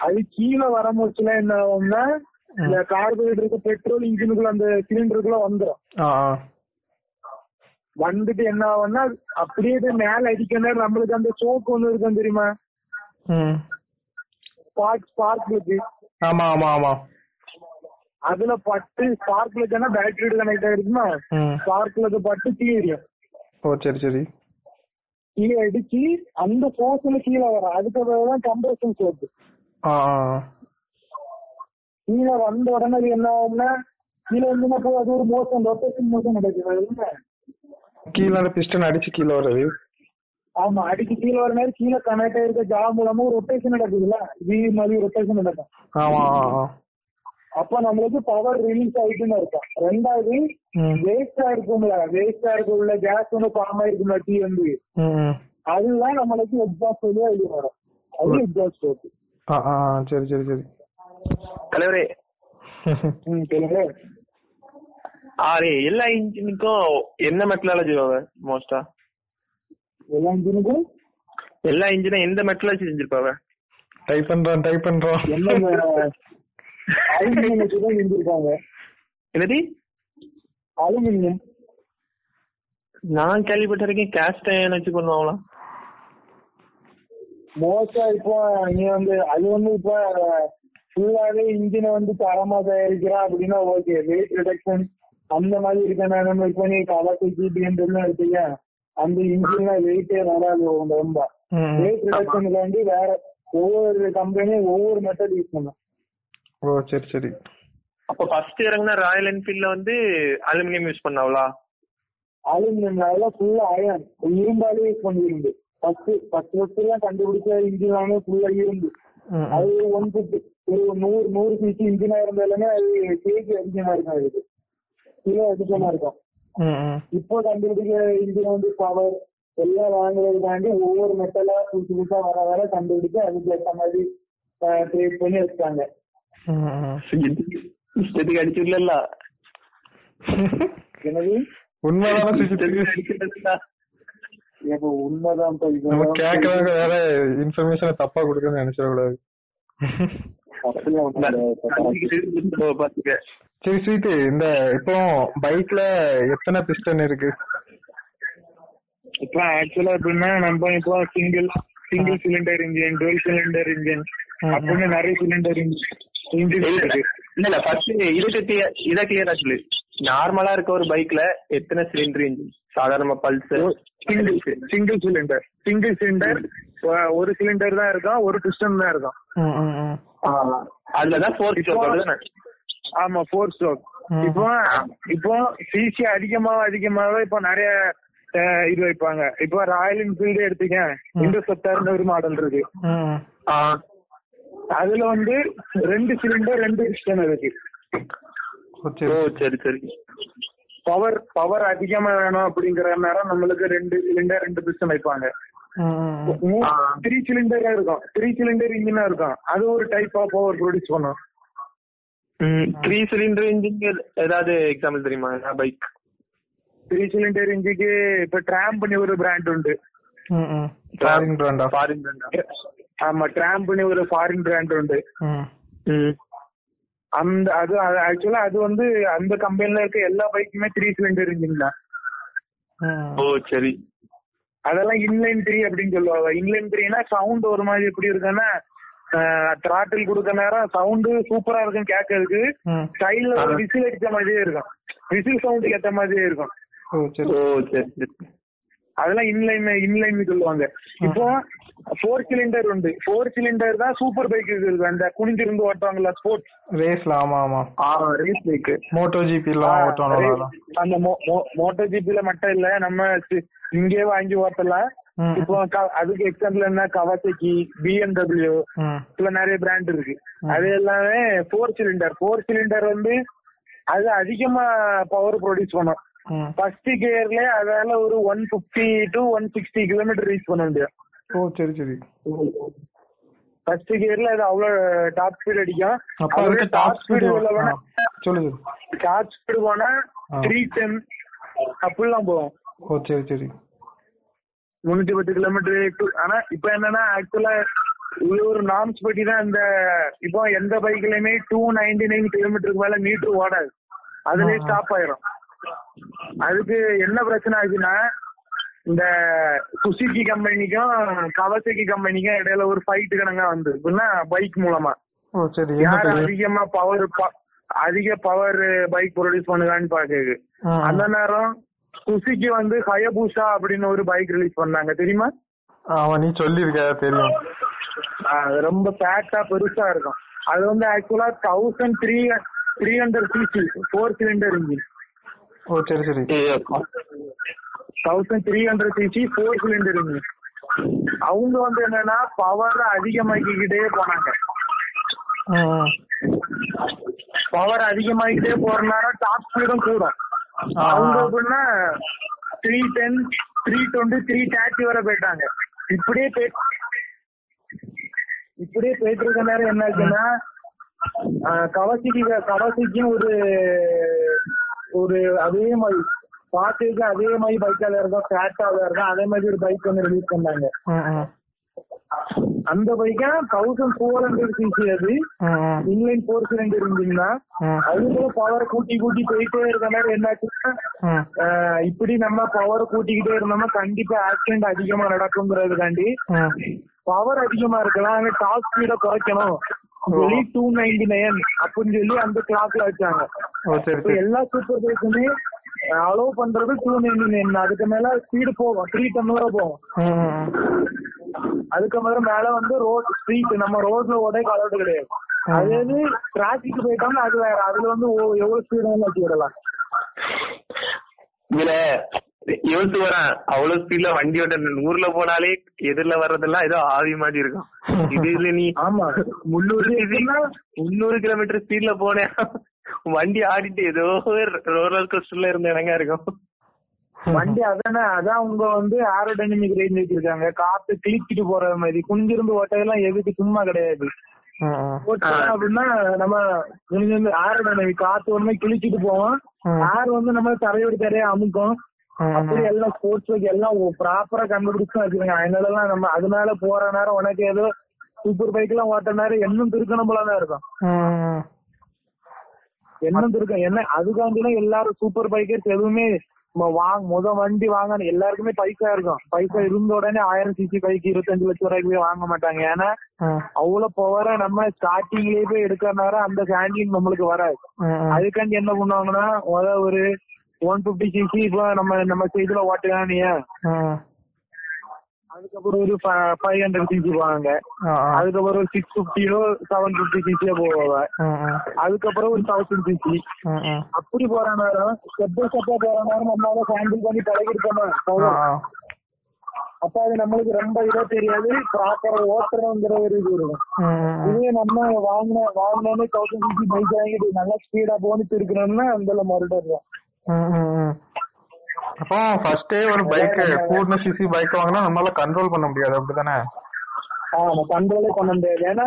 S2: அது கீழே வரும்போதுல என்ன ஆகும்னா இந்த கார்பரேட்டருக்கு பெட்ரோல் இன்ஜினுக்குள்ள அந்த சிலிண்டருக்குள்ள
S1: ஆ
S2: வந்துட்டு என்ன ஆகும்னா அப்படியே போய் மேல அடிக்கணும் நம்மளுக்கு அந்த சோக்கு ஒண்ணு இருக்கும் தெரியுமா? ஸ்பார்க் ஸ்பார்க் பிளக்
S1: ஆமா ஆமா ஆமா.
S2: அதுல பட்டு ஸ்பார்க் பிளக்னா பேட்டரியோட கனெக்ட் ஆயிருக்குமா?
S1: ம்.
S2: ஸ்பார்க் பிளக் பட்டு தீ எரியும்
S1: ஓ சரி சரி.
S2: கீழே அடிச்சு அந்த சோக்குல கீழே வரும். அதுக்கு தான் கம்ப்ரஷன்
S1: ஆ
S2: கீழே வந்த உடனே என்ன ஆகும்னா கீழே வந்து போய் அது ஒரு மோஷன் ரொட்டேஷன் அது என்ன?
S1: கீழே பிஸ்டன் அடிச்சு கீழே வர்றது
S2: ஆமா அடிச்சு கீழே வர நேரம் கீழே கனெக்ட் ஆயிருக்க ஜா மூலமா ரொட்டேஷன் நடக்குதுல்ல? வி மாதிரி ரொட்டேஷன் நடக்கும். அப்ப நம்மளுக்கு பவர் ரிலீஸ் ஆயிட்டுன்னு இருக்கும் ரெண்டாவது வேஸ்டா இருக்கும்ல. வேஸ்டா இருக்க உள்ள கேஸ் வந்து ஃபார்ம் ஆயிருக்கும்ல டீ வந்து அதுதான் நம்மளுக்கு எக்ஸாஸ்ட் வழியா இது வரும். அது எக்ஸாஸ்ட் ஓகே
S1: ஆ ஆ ஆ, சரி சரி சரி.
S3: தலைவரே.
S2: சொல்லுங்க.
S3: ஆரே எல்லா இன்ஜினுக்கும் என்ன மெட்டலாலஜி மோஸ்டா
S2: எல்லா இன்ஜினுக்கும்?
S3: எல்லா இன்ஜினும் எந்த மெட்டலாலஜி செஞ்சிருப்பாவ
S1: டைப் பண்றோம் டைப் பண்றோம்
S2: என்ன அலுமினியம் செஞ்சிருக்காங்க
S3: என்னது?
S2: அலுமினியம்.
S3: நான் கேள்விப்பட்ட வரைக்கும் கேஸ்ட் அயன் வச்சு பண்ணுவாங்களாம்
S2: மோஸ்டா இப்போ நீ வந்து அது வந்து இப்போ ஃபுல்லாவே இன்ஜினை வந்து தரமா தயாரிக்கிறா அப்படின்னா ஓகே வெயிட் ரிடக்ஷன் அந்த மாதிரி இருக்கணும் இப்போ நீ கவாசி பிஎன்டபிள்யூ எடுத்தீங்க அந்த இன்ஜின்ல வெயிட்டே வராது ரொம்ப. வெயிட் ரிடக்ஷனுக்காண்டி வேற ஒவ்வொரு கம்பெனியும் ஒவ்வொரு மெத்தட் யூஸ் பண்ணும்.
S1: ஓ சரி சரி.
S3: அப்ப ஃபர்ஸ்ட் இறங்குன ராயல் என்ஃபீல்ட்ல வந்து அலுமினியம் யூஸ் பண்ணாவளா?
S2: அலுமினியம் அதெல்லாம் ஃபுல்லா அயன் இரும்பாலே யூஸ் பண்ணிருந்து ஃபர்ஸ்ட் ஃபர்ஸ்ட் ஃபர்ஸ்ட் எல்லாம் கண்டுபிடிச்ச இன்ஜின் எல்லாமே ஃபுல்லா
S1: ம்.
S2: அது ஒன் பிப்டி ஒரு நூறு நூறு சிசி இன்ஜினா இருந்தாலுமே அது கேஜி அதிகமா இருக்கும் அதுக்கு கிலோ அதிகமா இருக்கும். இப்போ கண்டுபிடிக்கிற இன்ஜின் வந்து பவர் எல்லாம் வாங்குறதுக்காண்டி ஒவ்வொரு மெட்டலா புதுசு புதுசா வர வர கண்டுபிடிச்சு அதுக்கு ஏற்ற மாதிரி கிரியேட் பண்ணி வச்சுட்டாங்க.
S3: இஷ்டத்துக்கு அடிச்சுடல
S1: உண்மைதானே
S2: உண்மைதான்
S1: நம்ம வேற இன்ஃபர்மேஷன் தப்பா கொடுக்கணும்னு
S2: கிடையாது.
S3: பாத்துக்க
S1: சரி ஸ்வீட் இந்த இப்போ பைக்ல எத்தனை பிஸ்டன் இருக்கு
S2: இப்போ ஆக்சுவலா எப்படின்னா நம்ம இப்போ single single cylinder engine dual cylinder engine அப்படின்னு நிறைய சிலிண்டர் இன்ஜின் இருக்கு
S3: இல்ல இல்ல. ஃபர்ஸ்ட் இத கிளியரா சொல்லு. நார்மலா இருக்க ஒரு பைக்ல எத்தனை சிலிண்டர் இன்ஜின் சாதாரண pulse
S2: single single cylinder single cylinder ஒரு சிலிண்டர் தான் இருக்கும் ஒரு பிஸ்டன் தான் இருக்கும்.
S3: அதுலதான் ஃபோர்
S2: இப்போ- ஆமா ஃபோர் ஸ்ட்ரோக். இப்போ இப்போ சிசி அதிகமாக அதிகமாக இப்போ நிறைய இது வைப்பாங்க. இப்போ ராயல் என்ஃபீல்டு எடுத்துக்க இன்டர்செப்டர்னு ஒரு மாடல் இருக்கு. அதுல வந்து ரெண்டு சிலிண்டர் ரெண்டு பிஸ்டன் இருக்கு.
S1: ஓ, சரி
S3: சரி.
S2: பவர் பவர் அதிகமா வேணும் அப்படிங்கிற நேரம் நம்மளுக்கு ரெண்டு சிலிண்டர் ரெண்டு பிஸ்டன் வைப்பாங்க. த்ரீ சிலிண்டரா இருக்கும். த்ரீ சிலிண்டர் இன்ஜினா இருக்கும். அது ஒரு டைப் ஆஃப் பவர் ப்ரொடியூஸ் பண்ணும்.
S3: த்ரீ சிலிண்டர் இன்ஜின் ஏதாவது எக்ஸாம்பிள் தெரியுமா? பைக்
S2: த்ரீ சிலிண்டர் இன்ஜிக்கு இப்ப ட்ராம்ப்னு ஒரு பிராண்ட் உண்டு.
S1: ஃபாரின் பிராண்டா
S2: ஆமா ட்ராம்ப்னு ஒரு ஃபாரின் பிராண்ட் உண்டு.
S1: ம்.
S2: அந்த அது ஆக்சுவலா அது வந்து அந்த கம்பெனில இருக்க எல்லா பைக்குமே த்ரீ சிலிண்டர் இன்ஜின் தான்.
S3: ஓ சரி.
S2: அதெல்லாம் இன்லைன் த்ரீ அப்படின்னு சொல்லுவாங்க. இன்லைன் த்ரீனா சவுண்ட் ஒரு மாதிரி எப்படி இருக்குன்னா த்ராட்டில் கொடுக்க நேரம் சவுண்டு சூப்பரா இருக்கும் கேட்கறதுக்கு. சைடுல ஒரு விசில் அடிச்ச மாதிரியே இருக்கும். விசில் சவுண்டுக்கு ஏத்த மாதிரியே இருக்கும்.
S1: ஓ சரி.
S3: ஓ சரி சரி.
S2: அதெல்லாம் இன்லைன் இன்லைன் சொல்லுவாங்க. இப்போ ஃபோர் சிலிண்டர் உண்டு. ஃபோர் சிலிண்டர் தான் சூப்பர் பைக் இருக்கு அந்த குனிஞ்சிருந்து ஓட்டுவாங்கல்ல ஸ்போர்ட்ஸ்
S1: ரேஸ்ல ஆமா ஆமா.
S2: ரேஸ் பைக்
S1: மோட்டோ ஜிபி ஓட்டுவாங்க
S2: அந்த மோட்டோ ஜிபில மட்டும் இல்ல நம்ம இங்கேயே வாங்கி ஓட்டலாம். இப்போ அதுக்கு எக்ஸாம்பிள் என்ன? கவாசக்கி பிஎம்டபிள்யூ
S1: ம்.
S2: இதுல நிறைய பிராண்ட் இருக்கு. அது எல்லாமே ஃபோர் சிலிண்டர் ஃபோர் சிலிண்டர் வந்து அது அதிகமா பவர் ப்ரொடியூஸ் பண்ணும். ஃபர்ஸ்ட் கியர்ல அதால ஒரு one fifty to one sixty kilometre reach பண்ண முடியும்
S1: ஓ சரி சரி.
S2: ஃபர்ஸ்ட் கியர்ல அது அவ்வளவு டாப் ஸ்பீட் அடிக்கும்.
S1: அப்ப டாப் ஸ்பீடு
S2: போனா
S1: சொல்லுங்க
S2: டாப் ஸ்பீடு போனா. த்ரீ டென் அப்படிலாம் போகும்.
S1: ஓ சரி சரி.
S2: முன்னூத்தி பத்து கிலோமீட்டர் ஆனா இப்ப என்னன்னா ஆக்சுவலா இது ஒரு நார்ம்ஸ் படி தான் இந்த இப்போ எந்த பைக்லயுமே டூ நைன்டி நைன் கிலோமீட்டருக்கு மேல மீட்டர் ஓடாது. அதுலயே. ஸ்டாப் ஆயிரும். அதுக்கு என்ன பிரச்சனை ஆச்சுன்னா இந்த சுசுகி கம்பெனிக்கும் கவசகி கம்பெனிக்கும் இடையில ஒரு ஃபைட் கணங்கா வந்து எப்படின்னா பைக் மூலமா. யார்? அதிகமா பவர் அதிக பவர் பைக் ப்ரொடியூஸ் பண்ணுதான்னு பாக்குது. அந்த நேரம் சுசுகி வந்து ஹயபூசா அப்படின்னு ஒரு பைக் ரிலீஸ் பண்ணாங்க. தெரியுமா?
S1: ஆமா நீ சொல்லிருக்க தெரியும்.
S2: ரொம்ப ஃபேட்டா பெருசா இருக்கும். அது வந்து ஆக்சுவலா thousand three three hundred CC four cylinder engine
S1: ஓ சரி சரி
S2: thousand three hundred CC four cylinder engine அவங்க வந்து என்னன்னா பவர் அதிகமாக்கிக்கிட்டே போனாங்க. பவர் அதிகமாகிட்டே போறதுனால டாப் ஸ்பீடும் கூடும். அவங்க எப்படின்னா three ten three twenty three thirty வரை போயிட்டாங்க. இப்படியே போய் இப்படியே போயிட்டு இருக்க நேரம் என்ன ஆச்சுன்னா கவசிக்கு கவசிக்கும் ஒரு ஒரு அதே மாதிரி பாத்துக்கு அதே மாதிரி பைக்கால இருக்கும் ஃபேட்டாக இருக்கும் அதே மாதிரி ஒரு பைக் வந்து ரிலீஸ் பண்ணாங்க. அந்த பைக்கா தௌசண்ட் ஃபோர் ஹண்ட்ரட் சிசி அது. இன்லைன் ஃபோர் சிலிண்டர்
S1: ம்.
S2: அதுல பவர் கூட்டி கூட்டி போயிட்டே இருக்க நேரம் என்னாச்சுன்னா இப்படி நம்ம பவர் கூட்டிக்கிட்டே இருந்தோம்னா கண்டிப்பா ஆக்சிடென்ட் அதிகமா நடக்குங்கிறதுக்காண்டி. பவர் அதிகமா இருக்கலாம் அங்க டாப் ஸ்பீட குறைக்கணும் சொல்லி டூ நைன்டி நைன் அப்படின்னு சொல்லி அந்த கிளாக்ல வச்சாங்க எல்லா சூப்பர் பைக்குமே அலோவ் பண்றது டூ நைன்டி நைன் அதுக்கு மேல ஸ்பீடு போகும். த்ரீ டென் வரை போகும். அதுக்கு மேல மேல வந்து ரோட் ஸ்ட்ரீட் நம்ம ரோட்ல ஓட அலோட் கிடையாது. அதே இது டிராபிக் போயிட்டோம்னா அது வேற. அதுல வந்து எவ்வளவு ஸ்பீடு வேணாலும் வச்சு விடலாம்.
S3: இதுல இவத்து வரான் அவ்வளவு ஸ்பீட்ல வண்டி ஓட்ட நூறுல போனாலே எதிரில வர்றதெல்லாம் ஏதோ ஆவி மாதிரி இருக்கும். இதுல நீ
S2: ஆமா.
S3: முன்னூறு முன்னூறு கிலோமீட்டர் ஸ்பீட்ல போனேன். வண்டி ஆடிட்டு ஏதோ ரோலர் கோஸ்டர்ல இருந்த இடங்க இருக்கும்.
S2: வண்டி அதானே அதான் அவங்க வந்து ஏரோடைனமிக் ரேஞ்ச் வச்சிருக்காங்க. காத்து கிழிச்சிட்டு போற மாதிரி. குனிஞ்சிருந்து ஓட்டையெல்லாம் எதுக்கு? சும்மா கிடையாது. அப்படின்னா நம்ம குனிஞ்சிருந்து ஏரோடைனமிக் காத்து ஒண்ணுமே கிழிச்சிட்டு போவோம். ஏர் வந்து நம்ம தரையோட தரையா அமுக்கும். அப்படி எல்லாம் ஸ்போர்ட்ஸ் பைக் எல்லாம் ப்ராப்பரா கண்டுபிடிச்சு வச்சிருக்காங்க. அதனாலலாம் நம்ம அதனால போற நேரம் உனக்கு ஏதோ சூப்பர் பைக் எல்லாம் ஓட்ட நேரம் இன்னும் திருக்கணும் போலதான் இருக்கும்.
S1: ம்,
S2: இன்னும் திருக்கம் என்ன அதுக்காண்டிலாம் எல்லாரும் சூப்பர் பைக்கர்ஸ் எதுவுமே வாங்க முத வண்டி வாங்கணும் எல்லாருக்குமே பைசா இருக்கும். பைசா இருந்த உடனே ஆயிரம் சிசி பைக் இருபத்தஞ்சு லட்சம் ரூபாய்க்கு போய் வாங்க மாட்டாங்க. ஏன்னா அவ்வளவு பவர நம்ம ஸ்டார்டிங்லயே போய் எடுக்கிறனால அந்த ஹேண்ட்லிங் நம்மளுக்கு வராது. அதுக்காண்டி என்ன பண்ணுவாங்கன்னா முத ஒரு ஒன் பிப்டி சிசி இப்போ நம்ம நம்ம சைடுல
S1: ம்.
S2: அதுக்கப்புறம் ஒரு ஃபைவ் ஹண்ட்ரட் சிசி போவாங்க. அதுக்கப்புறம் ஒரு சிக்ஸ் பிப்டியோ செவன் பிப்டி சிசியோ போவாங்க. அதுக்கப்புறம் ஒரு தௌசண்ட் சிசி. அப்படி போற நேரம் ஸ்டெப் பை ஸ்டெப்பா போற நேரம் நம்மளால ஹேண்டில் பண்ணி பழகிருக்கோமா. அப்ப அது நம்மளுக்கு ரொம்ப இதா தெரியாது ப்ராப்பரா ஓட்டுறோங்கிற ஒரு இது இருக்கும். இதே நம்ம வாங்கின வாங்கினோன்னு தௌசண்ட் சிசி பைக் வாங்கிட்டு நல்லா ஸ்பீடா போனிட்டு இருக்கிறோம்னா அந்த மறுபடியும்.
S1: அப்போ ஃபர்ஸ்டே ஒரு பைக் பூர்ண சிசி பைக் வாங்கினா நம்மளால கண்ட்ரோல் பண்ண முடியாது அப்படிதானே
S2: ஆமா கண்ட்ரோலே பண்ண முடியாது. ஏன்னா.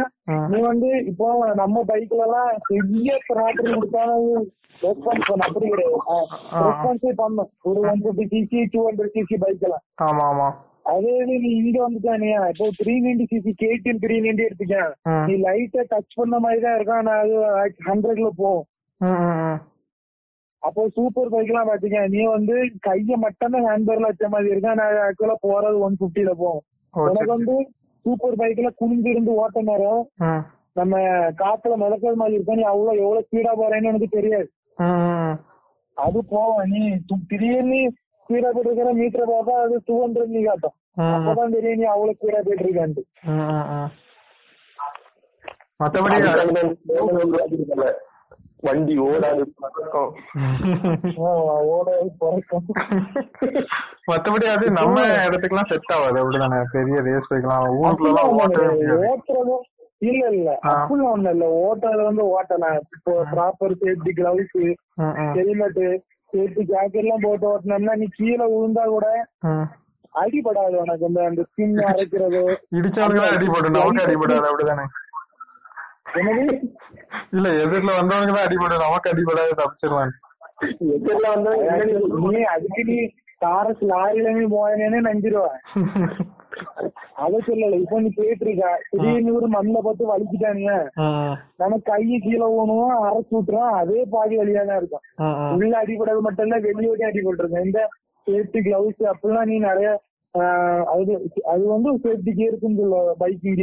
S2: நீ வந்து இப்போ நம்ம பைக்ல எல்லாம் பெரிய த்ராட்டில் கொடுத்தாலும் ரெஸ்பான்ஸ் பண்ண அப்படி கிடையாது. ரெஸ்பான்ஸே பண்ணும் ஒரு one CC two hundred CC bike எல்லாம்
S1: ஆமா ஆமா.
S2: அதே இது நீ இங்க வந்துட்டானியா இப்போ three ninety CC KTM three ninety எடுத்துக்க.
S1: ம்.
S2: நீ லைட்டா டச் பண்ண மாதிரி தான் இருக்கும் ஆனா அது ஹண்ட்ரட்ல போகும். அப்போ சூப்பர் பைக் எல்லாம் பாத்தீங்க நீ வந்து கைய மட்டும் தான் ஹேண்ட்பேர்ல வச்ச மாதிரி இருக்கும் ஆனா ஆக்சுவலா போறது ஒன் பிப்டில போகும்
S1: ஓ,
S2: உனக்கு. வந்து சூப்பர் பைக்ல குனிஞ்சு இருந்து ஓட்ட நேரம். நம்ம காத்துல மிதக்கிறது மாதிரி இருக்கும் நீ அவ்வளவு எவ்வளவு ஸ்பீடா போறேன்னு எனக்கு தெரியாது. அது போவோம் நீ திடீர்னு ஸ்பீடா போயிட்டு இருக்கிற மீட்டர் பார்த்தா அது டூ ஹண்ட்ரட் நீ காட்டும். அப்பதான் தெரியும் நீ அவ்வளவு ஸ்பீடா போயிட்டு இருக்கான்ட்டு.
S1: மத்தபடி
S3: வண்டி ஓடாது
S2: ஆ, ஓட குறைக்கும்
S1: மத்தபடி அது நம்ம இடத்துக்குலாம் செட் ஆகாது. அப்படிதானே? பெரிய ரேஸ் ஊருக்குள்ள முடியாது.
S2: ஓட்டுறதும் இல்ல இல்ல. அப்படிலாம் ஒண்ணு இல்ல. ஓட்டுறது வந்து ஓட்டலாம் இப்போ proper safety gloves. Helmet safety jacket எல்லாம் போட்டு ஓட்டினோம்னா நீ கீழே விழுந்தா கூட. அடிபடாது உனக்கு. இந்த அந்த ஸ்கின் அரைக்கிறது.
S1: இடிச்சவனுக்கு அடிபடும் நமக்கு அடிபடாது. அப்படிதானே? இல்ல எதிர்ல வந்தவனுக்கு தான் அடிபடும். நமக்கு அடிபடாது தப்பிச்சிடலாம்
S3: எதிரில வந்து
S2: நீ அதுக்கு நீ தாரஸ் லாரில நீ போயனே நஞ்சிருவேன். அத சொல்லல. இப்ப நீ போயிட்டு இருக்க திடீர்னு ஒரு மண்ணில பார்த்து வலிக்கிட்டானுங்க. நம்ம கையை கீழே ஊனுவோம் அரைச்சு விட்டுறோம் அதே பாதி வழியா தான் இருக்கும். உள்ள அடிபடாது மட்டும் இல்ல வெளியோட அடிபட்டிருக்கும். இந்த சேஃப்டி கிளவுஸ் அப்படிலாம் நீ நிறைய அது அது வந்து சேஃப்டி கியர்ஸ்ன்னு சொல்ல பைக்கிங்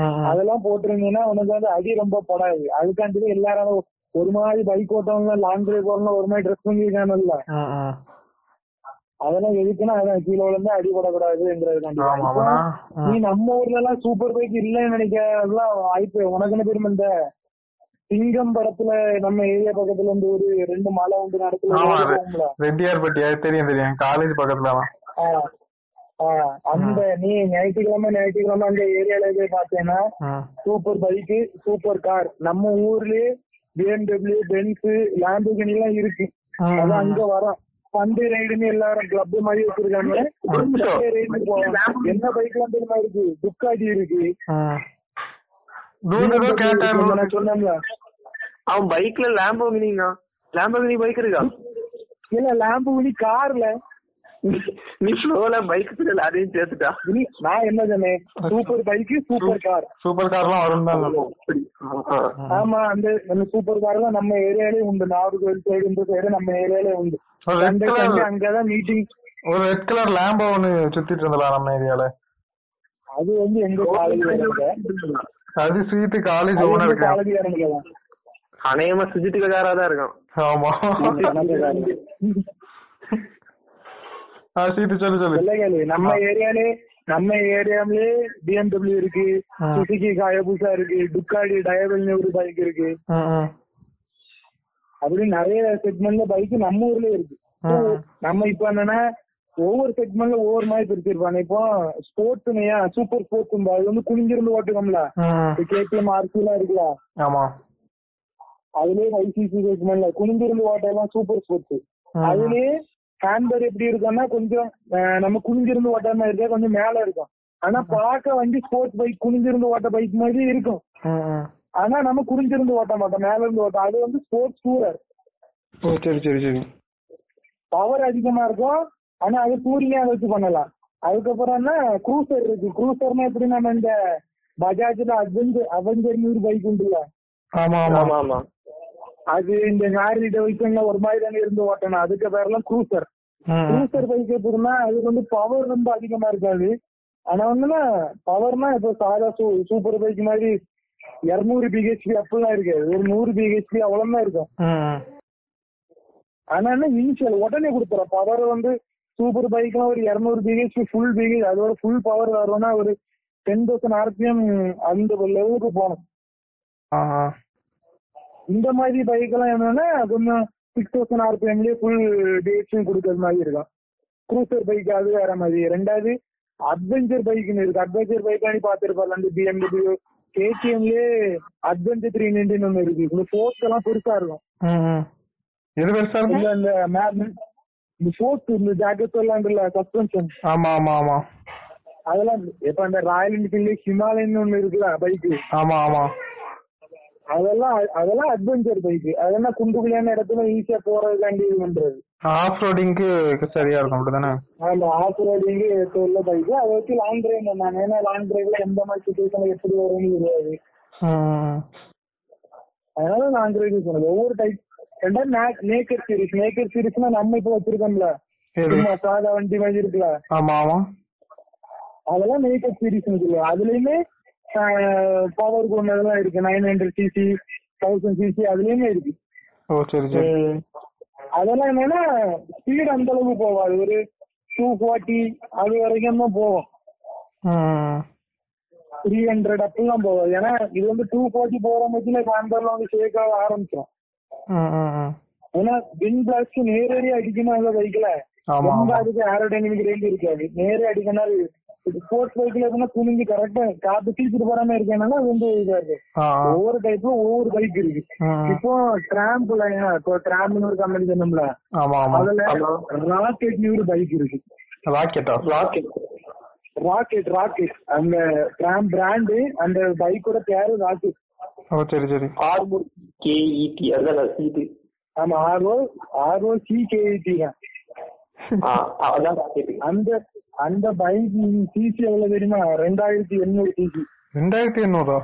S1: ம்.
S2: அதெல்லாம் போட்டிருந்தீங்கன்னா உனக்கு வந்து அடி ரொம்ப படாது. அதுக்காண்டி எல்லாரும் ஒரு மாதிரி பைக் ஓட்டவங்க லாங் டிரைவ் போறவங்க ஒரு மாதிரி ட்ரெஸ் பண்ணிருக்காங்கல்ல. அதெல்லாம் எதுக்குன்னா அதான் கீழே விழுந்து இப்போ நீ நம்ம ஊர்ல எல்லாம் சூப்பர் பைக் இல்லன்னு நினைக்கிறதுலாம் வாய்ப்பு. உனக்கு என்ன தெரியுமா இந்த சிங்கம் படத்துல நம்ம ஏரியா பக்கத்துல இருந்து ஒரு ரெண்டு மலை உண்டு நடத்துல
S1: ஆமா
S2: ஓடி போகும்ல
S1: ரெட்டியார் பட்டி அது தெரியும் தெரியும். காலேஜ் பக்கத்துல
S2: அந்த நீ ஞாயிற்றுக்கிழமை ஞாயிற்றுக்கிழமை அந்த ஏரியால போய்
S1: ம்.
S2: Super bike super car. நம்ம ஊர்லயே பிஎம்டபிள்யூ பென்ஸ் லாம்புகினி எல்லாம் இருக்கு.
S1: ம்,
S2: அது
S1: ம்.
S2: அங்க வரும். பந்து ரைடுன்னு எல்லாரும் கிளப் மாதிரி வச்சிருக்காங்க. என்ன பைக் எல்லாம் தெரியுமா இருக்கு? துக்காடி இருக்கு. சொன்னேன்ல.
S3: அவன் பைக்ல லேம்போகினிங்க லேம்போகினி பைக் இருக்கா?
S2: இல்ல லாம்புகினி கார்ல
S3: நீ ஸ்லோல பைக் அதையும் சேர்த்துட்டா.
S2: நீ நான் என்ன சொன்னேன்? Super bike super. Car
S1: super கார்லாம் வரும் தான்.
S2: ஆமா. அந்த அந்த சூப்பர் கார் தான் நம்ம ஏரியாலே உண்டு. நாகர்கோவில் சைடு இந்த சைடு நம்ம ஏரியாலே உண்டு. அங்கதான் மீட்டிங்
S1: ஒரு ரெட் கலர் லேம்போ ஒண்ணு சுத்திட்டு இருந்தலாம் நம்ம ஏரியால?
S2: அது வந்து எங்க காலேஜ்
S1: அது ஸ்வீட் காலேஜ் ஓனர் இருக்கேன்
S3: அநேகமா சுஜித்துக்கு காரா தான் இருக்கும்
S1: ஆமா. சீட்டு சொல்லு சொல்லு
S2: நம்ம ஏரியாலே நம்ம ஏரியாவிலே பிஎம்டபிள்யூ இருக்கு. சுசுகி காயபுசா இருக்கு டுக்காடி டயபிள்னு ஒரு பைக் இருக்கு. அப்படி நிறைய செக்மெண்ட்ல பைக் நம்ம ஊர்லயே இருக்கு. நம்ம இப்ப என்னன்னா ஒவ்வொரு செக்மெண்ட்ல ஒவ்வொரு மாதிரி பிரிச்சிருப்பாங்க இப்போ ஸ்போர்ட்ஸ்னையா சூப்பர் ஸ்போர்ட்ஸ் அது வந்து குனிஞ்சிருந்து ஓட்டுக்கோம்ல. கேடிஎம் ஆர்சி எல்லாம் இருக்குல்ல
S1: ஆமா
S2: அதுலயே ஐசிசி செக்மெண்ட்ல குனிஞ்சிருந்து ஓட்டெல்லாம் சூப்பர் ஸ்போர்ட்ஸ். அதுலயே ஹேண்ட்பர் எப்படி இருக்கும்னா கொஞ்சம் நம்ம குனிஞ்சிருந்து ஓட்டுற மாதிரி இருக்கா? கொஞ்சம் மேல இருக்கும். ஆனா பார்க்க வண்டி ஸ்போர்ட்ஸ் பைக் குனிஞ்சிருந்து ஓட்ட பைக் மாதிரி இருக்கும். ஆனா நம்ம குனிஞ்சிருந்து ஓட்ட மாட்டோம். மேல இருந்து ஓட்டம் அது வந்து ஸ்போர்ட்ஸ் டூரர்
S1: சரி சரி சரி.
S2: பவர் அதிகமா இருக்கும். ஆனா அது டூரிங்கே அதை வச்சு பண்ணலாம். அதுக்கப்புறம் என்ன க்ரூசர் இருக்கு. க்ரூசர்னா எப்படி நம்ம இந்த பஜாஜ்ல அட்வென்ச்சர் அவெஞ்சர் நூறு பைக் உண்டுல
S1: ஆமா ஆமா.
S3: ஆமா ஆமா.
S2: அது இந்த ஹாரி டெவிஷன்ல ஒரு மாதிரி தானே இருந்து ஓட்டணும் அதுக்கு பேரெல்லாம் க்ரூசர். க்ரூசர் பைக் எப்படின்னா அது வந்து பவர் ரொம்ப அதிகமா இருக்காது ஆனா வந்துன்னா பவர்னா இப்போ சாதா சூப்பர் பைக் மாதிரி இருநூறு பிஹெச்பி அப்படிலாம் இருக்காது ஒரு நூறு பிஹெச்பி அவ்வளவுதான் இருக்கும். ஆனா என்ன இனிஷியல் உடனே கொடுத்துரும் பவர் வந்து சூப்பர் பைக்லாம் ஒரு இருநூறு பிஹெச்பி ஃபுல் பிஹெச் அதோட ஃபுல் பவர் வரணும்னா ஒரு டென் தௌசண்ட் ஆர்பிஎம் அந்த லெவலுக்கு போகணும்
S1: ஆ.
S2: இந்த மாதிரி பைக் எல்லாம் என்னன்னா கொஞ்சம் சிக்ஸ் தௌசண்ட் ஆர்பிஎம்லயே ஃபுல் பிஹெச்பி கொடுக்கறது மாதிரி இருக்கும். க்ரூசர் பைக் அது வேற மாதிரி. ரெண்டாவது அட்வென்ச்சர் பைக்னு இருக்கு. அட்வென்ச்சர் பைக் நீ பாத்துருப்பாரு அந்த பிஎம்டபிள்யூ கேடிஎம்லயே அட்வென்ச்சர் த்ரீ நைன்டின் ஒண்ணு இருக்கு. இந்த ஃபோர்ஸ் எல்லாம் பெருசா இருக்கும்.
S1: எது பெருசா இருக்கு
S2: இல்ல இந்த மேக்னட் இந்த ஃபோர்ஸ் இந்த ஜாக்கெட் எல்லாம் இருக்குல்ல சஸ்பென்ஷன்
S1: ஆமா ஆமா ஆமா.
S2: அதெல்லாம் இப்ப அந்த ராயல் என்ஃபீல்டு ஹிமாலயன் ஒண்ணு இருக்குல்ல பைக்
S1: ஆமா ஆமா.
S2: அதெல்லாம் அதெல்லாம் அட்வென்ச்சர் பைக் அதெல்லாம் குண்டுக்குள்ளான இடத்துல ஈஸியா போறதுக்காண்டி இது பண்றது.
S1: ஆஃப் ரோடிங்க்கு சரியா இருக்கும் அப்படிதானே?
S2: அந்த ஆஃப் ரோடிங் உள்ள பைக் அதை வச்சு லாங் டிரைவ் பண்ணாங்க ஏன்னா லாங் டிரைவ்ல எந்த மாதிரி சுச்சுவேஷன்ல எப்படி வரும்னு தெரியாது. அதனால லாங் டிரைவ் பண்ணுது ஒவ்வொரு டைப் ரெண்டாவது நேக்கர் சீரிஸ் நேக்கர் சீரிஸ்னா நம்ம இப்ப வச்சிருக்கோம்ல? சும்மா சாதா வண்டி மாதிரி இருக்குல்ல.
S1: ஆமா ஆமா.
S2: அதெல்லாம் நேக்கர் சீரிஸ் அதுலயுமே பவர் கொண்டதெல்லாம் இருக்கு. Nine hundred CC thousand CC அதுலயுமே இருக்கு. அதெல்லாம் என்னன்னா ஸ்பீட் அந்த அளவுக்கு போகாது. ஒரு டூ ஃபார்ட்டி அது வரைக்கும் தான் போகும்.
S1: ம்,
S2: த்ரீ ஹண்ட்ரட் அப்படிலாம் போகாது. ஏன்னா இது வந்து டூ ஃபார்ட்டி போற பட்சத்துல ஹேண்டர்ல வந்து ஷேக் ஆக ஆரம்பிச்சிடும். ஏன்னா வின் பிளாஸ்ட் நேரடியா அடிக்கணும் அந்த பைக்ல ரொம்ப அதுக்கு ஏரோடைனமிக் ரேஞ்ச் இருக்காது. நேரே அடிக்கணும் ஸ்போர்ட்ஸ் பைக்ல இருந்தா குனிஞ்சு கரெக்டா காத்து தீச்சிட்டு போறாம இருக்கேன்னா அது வந்து இதா இருக்கு. ஒவ்வொரு டைப்ல ஒவ்வொரு பைக் இருக்கு. இப்போ ட்ராம்ப்ல இப்போ ட்ராம்ப்னு ஒரு கம்பெனி சொன்னோம்ல. அதுல ராக்கெட்னு ஒரு பைக் இருக்கு.
S1: ராக்கெட்டா
S3: ராக்கெட்
S2: ராக்கெட் ராக்கெட் அந்த ட்ராம் பிராண்டு அந்த பைக்கோட பேரு ராக்கெட்
S1: ஓ சரி சரி.
S3: ஆர்மூர் கேஇடி அதான் இது?
S2: ஆமா ஆர்ஓ ஆர்ஓ சி கேஇடி தான்.
S3: ஆ, அதான்
S2: அந்த அந்த பைக் சிசி எவ்வளவு தெரியுமா? ரெண்டாயிரத்தி எண்ணூறு சிசி
S1: ரெண்டாயிரத்தி எண்ணூறா?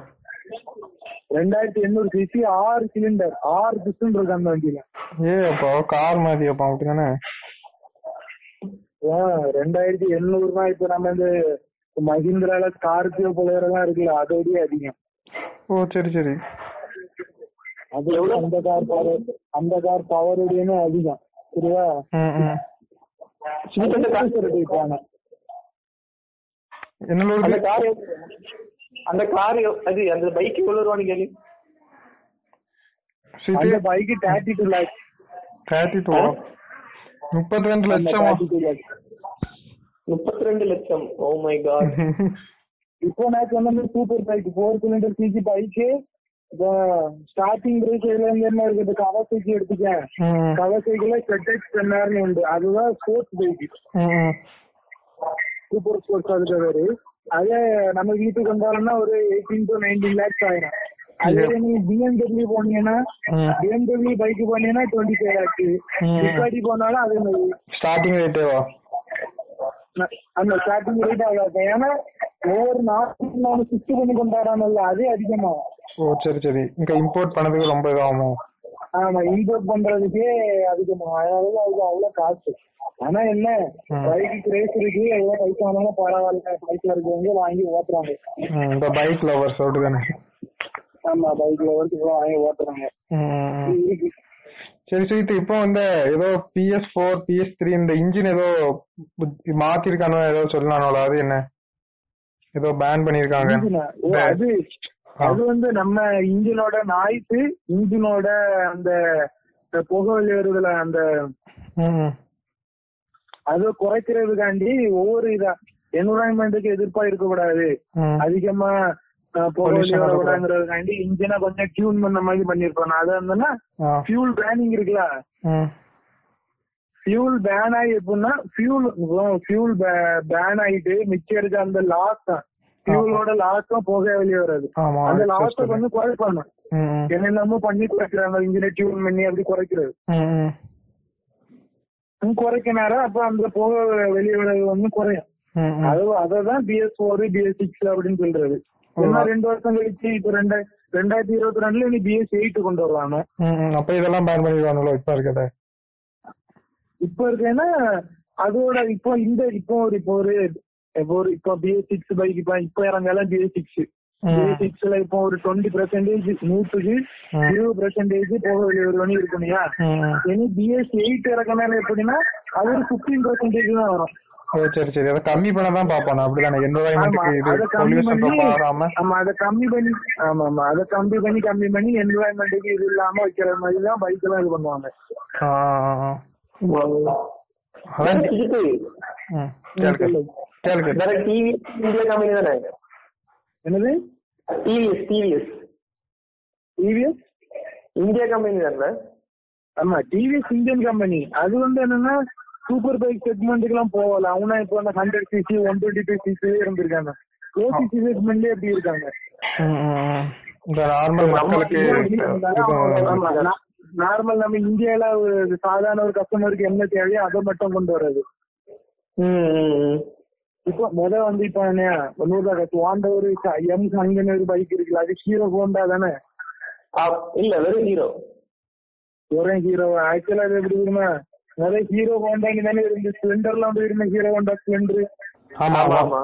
S2: ரெண்டாயிரத்தி எண்ணூறு சிசி ஆறு சிலிண்டர் ஆறு பிஸ்டன் இருக்கு அந்த வண்டியில.
S1: ஏ அப்பா கார் மாதிரி அப்பா அப்படிதானே
S2: ரெண்டாயிரத்தி எண்ணூறுனா இப்ப நம்ம இந்த மஹிந்திரால ஸ்கார்பியோ எல்லாம் இருக்குல்ல அதோடய அதிகம்.
S1: ஓ சரி சரி.
S2: அது அந்த கார் பவர் அந்த கார் பவருடையமே அதிகம். சரியா
S1: ம், ம்.
S3: இந்த கார்
S2: இருக்காங்க
S1: என்ன
S3: அந்த கார் அந்த கார் அது அந்த பைக் எவ்வளவு ரூபான்னு கேளு.
S2: அந்த bike thirty two lakhs
S1: thirty two முப்பத்தி ரெண்டு லட்சமா?
S3: முப்பத்தி ரெண்டு லட்சம். ஓ மை காட்
S2: இப்போ நான் சொன்ன super bike four cylinder CC bike starting price எதுல இருந்து என்ன இருக்குது. கவசைக்கு எடுத்துக்கேன்
S1: ம்,
S2: கவசைக்குல செட்டெக்ஸ் டென்னார்னு உண்டு. அதுதான் ஸ்போர்ட்ஸ் பைக். சூப்பர் ஸ்போர்ட்ஸ் அதுக்கு பேரு அதே நம்ம வீட்டுக்கு வந்தாலும்னா ஒரு எயிட்டீன் டு நைன்டீன் லேக்ஸ் ஆயிரும். அதே நீ பிஎம்டபிள்யூ போனீங்கன்னா. பிஎம்டபிள்யூ பைக் போனீங்கன்னா டுவெண்ட்டி ஃபைவ் லேக்ஸ். டிக்காடி போனாலும் அதே மாதிரி.
S1: ஸ்டார்டிங் ரேட்டேவா
S2: அந்த ஸ்டார்டிங் ரேட் ஆகாது. ஏன்னா ஒவ்வொரு நாட்டுக்கு நாம சுத்தி பண்ணி கொண்டாடாமல்ல அதே அதிகமாகும்.
S1: ஓ சரி சரி. இங்க இம்போர்ட் பண்ணதுக்கு ரொம்ப இதாகுமோ?
S2: ஆமா இம்போர்ட் பண்றதுக்கே அதிகமாகும். அதனால அது அவ்வளவு காசு. ஆனா என்ன
S1: ம்.
S2: பைக்கு கிரேஸ் இருக்கு எவ்வளவு பைசா ஆனாலும் பரவாயில்ல பைசா இருக்கவங்க வாங்கி ஓட்டுறாங்க.
S1: இந்த பைக் லவர்ஸ் அப்படிதானே
S2: ஆமா பைக்ல வந்து வாங்கி ஓட்டுறாங்க.
S1: சரி சுயித்து இப்போ வந்து ஏதோ பிஎஸ் ஃபோர் பிஎஸ் த்ரீ இந்த இன்ஜின் ஏதோ மாத்திருக்கானோ ஏதோ சொல்லானோல அது என்ன? ஏதோ பேன் பண்ணிருக்காங்க.
S2: அது அது வந்து நம்ம இன்ஜினோட நாய்ஸ் இன்ஜினோட அந்த புகை வெளியேறுதுல அந்த அதை குறைக்கிறதுக்காண்டி ஒவ்வொரு இதா என்விரான்மெண்ட்டுக்கு எதிர்ப்பா இருக்க கூடாது அதிகமா அஹ், புகை
S1: Pollution
S2: வெளியே
S1: வரக்கூடாது.
S2: வரக்கூடாதுங்கிறதுக்காண்டி இன்ஜினை கொஞ்சம் டியூன் பண்ண மாதிரி பண்ணிருப்பாங்க அது இருந்ததுன்னா
S1: ஆ.
S2: ஃபியூல் பேனிங் இருக்குல்ல? ஃபியூல் பேன் ஆகி எப்படின்னா ஃபியூல் ஃபியூல் பேன் ஆயிட்டு மிச்சம் இருக்க அந்த லாஸ் ஃபியூலோட லாஸ்டும் புகை வெளியே வராது. அந்த லாஸ்ட. கொஞ்சம் குறைப்பாங்க.
S1: ம் ம்.
S2: என்னெல்லாமோ பண்ணி குறைக்கிறாங்க. இன்ஜினை டியூன் பண்ணி அப்படி குறைக்கிறது.
S1: ம் ம்
S2: ம், குறைக்க நேரம் அப்ப அந்த புகை வெளியே வர்றது வந்து குறையும். அது அததான் பிஎஸ் ஃபோர் பிஎஸ் சிக்ஸ் அப்படின்னு சொல்றது. ஏன்னா ரெண்டு வருஷம் கழிச்சு இப்ப ரெண்டா ரெண்டாயிரத்தி இருபத்தி ரெண்டுல இனி பிஎஸ் எயிட் கொண்டு வருவாங்க.
S1: அப்ப இதெல்லாம் பேன் பண்ணிடுவாங்களோ இப்ப இருக்கத
S2: இப்ப இருக்கேன்னா அதோட இப்போ இந்த இப்போ ஒரு இப்போ ஒரு இப்போ ஒரு இப்போ பிஎஸ் சிக்ஸ் பைக் இப்போ இப்போ இறங்கலாம் பிஎஸ் சிக்ஸ் சிக்ஸ்ல இப்போ ஒரு டுவெண்ட்டி பெர்சென்டேஜ் நூற்றுக்கு. இருபது பெர்சென்டேஜ் போக வெளியே இருக்கணும்யா இனி பிஎஸ் எயிட் இறக்கனால எப்படின்னா அது ஒரு பிப்டீன் பெர்சென்டேஜ் தான் வரும்.
S1: சரி சரி. அதை கம்மி பண்ண தான் பாப்போம் அப்படிதானே? என்வரான்மெண்ட்டுக்கு இது பொல்யூஷன் ரொம்ப ஆகாம
S2: ஆமா அதை கம்மி பண்ணி ஆமா ஆமா. அதை கம்மி பண்ணி கம்மி பண்ணி என்விரான்மெண்ட்டுக்கு இது இல்லாம வைக்கிற மாதிரி தான் பைக் எல்லாம் இது பண்ணுவாங்க.
S1: அதான்
S4: டிவி இந்தியா கம்பெனி தானே?
S2: என்னது?
S4: டிவிஎஸ் டிவிஎஸ்
S2: டிவிஎஸ்
S4: இந்தியா கம்பெனி தானே
S2: ஆமா டிவிஎஸ் இந்தியன் கம்பெனி அது வந்து என்னன்னா சூப்பர் பைக் செக்மெண்ட்டுக்கு எல்லாம் போகல. அவனா இப்போ அந்த hundred CC one twenty five CC இருந்திருக்காங்க. ஓசிசி செக்மெண்ட்லயே எப்படி இருக்காங்க?
S1: நார்மல்
S2: நம்ம இந்தியால ஒரு சாதாரண ஒரு கஸ்டமருக்கு என்ன தேவையோ அதை மட்டும் கொண்டு வர்றது. இப்போ முத வந்து இப்ப என்ன நூறுரூவா கட்டு வாண்ட ஒரு எம் சங்கன்னு ஒரு பைக் இருக்குல்ல அது ஹீரோ ஹோண்டா தானே
S4: இல்ல வெறும் ஹீரோ
S2: ஒரே ஹீரோ ஆக்சுவலா அது எப்படி இருக்குமா முதல்ல ஹீரோ ஹோண்டாங்க தானே இருந்து ஸ்பிளெண்டர்லாம் போயிருந்த ஹீரோ ஹோண்டா ஸ்பிளெண்டர்
S1: ஆமா ஆமா
S4: ஆமா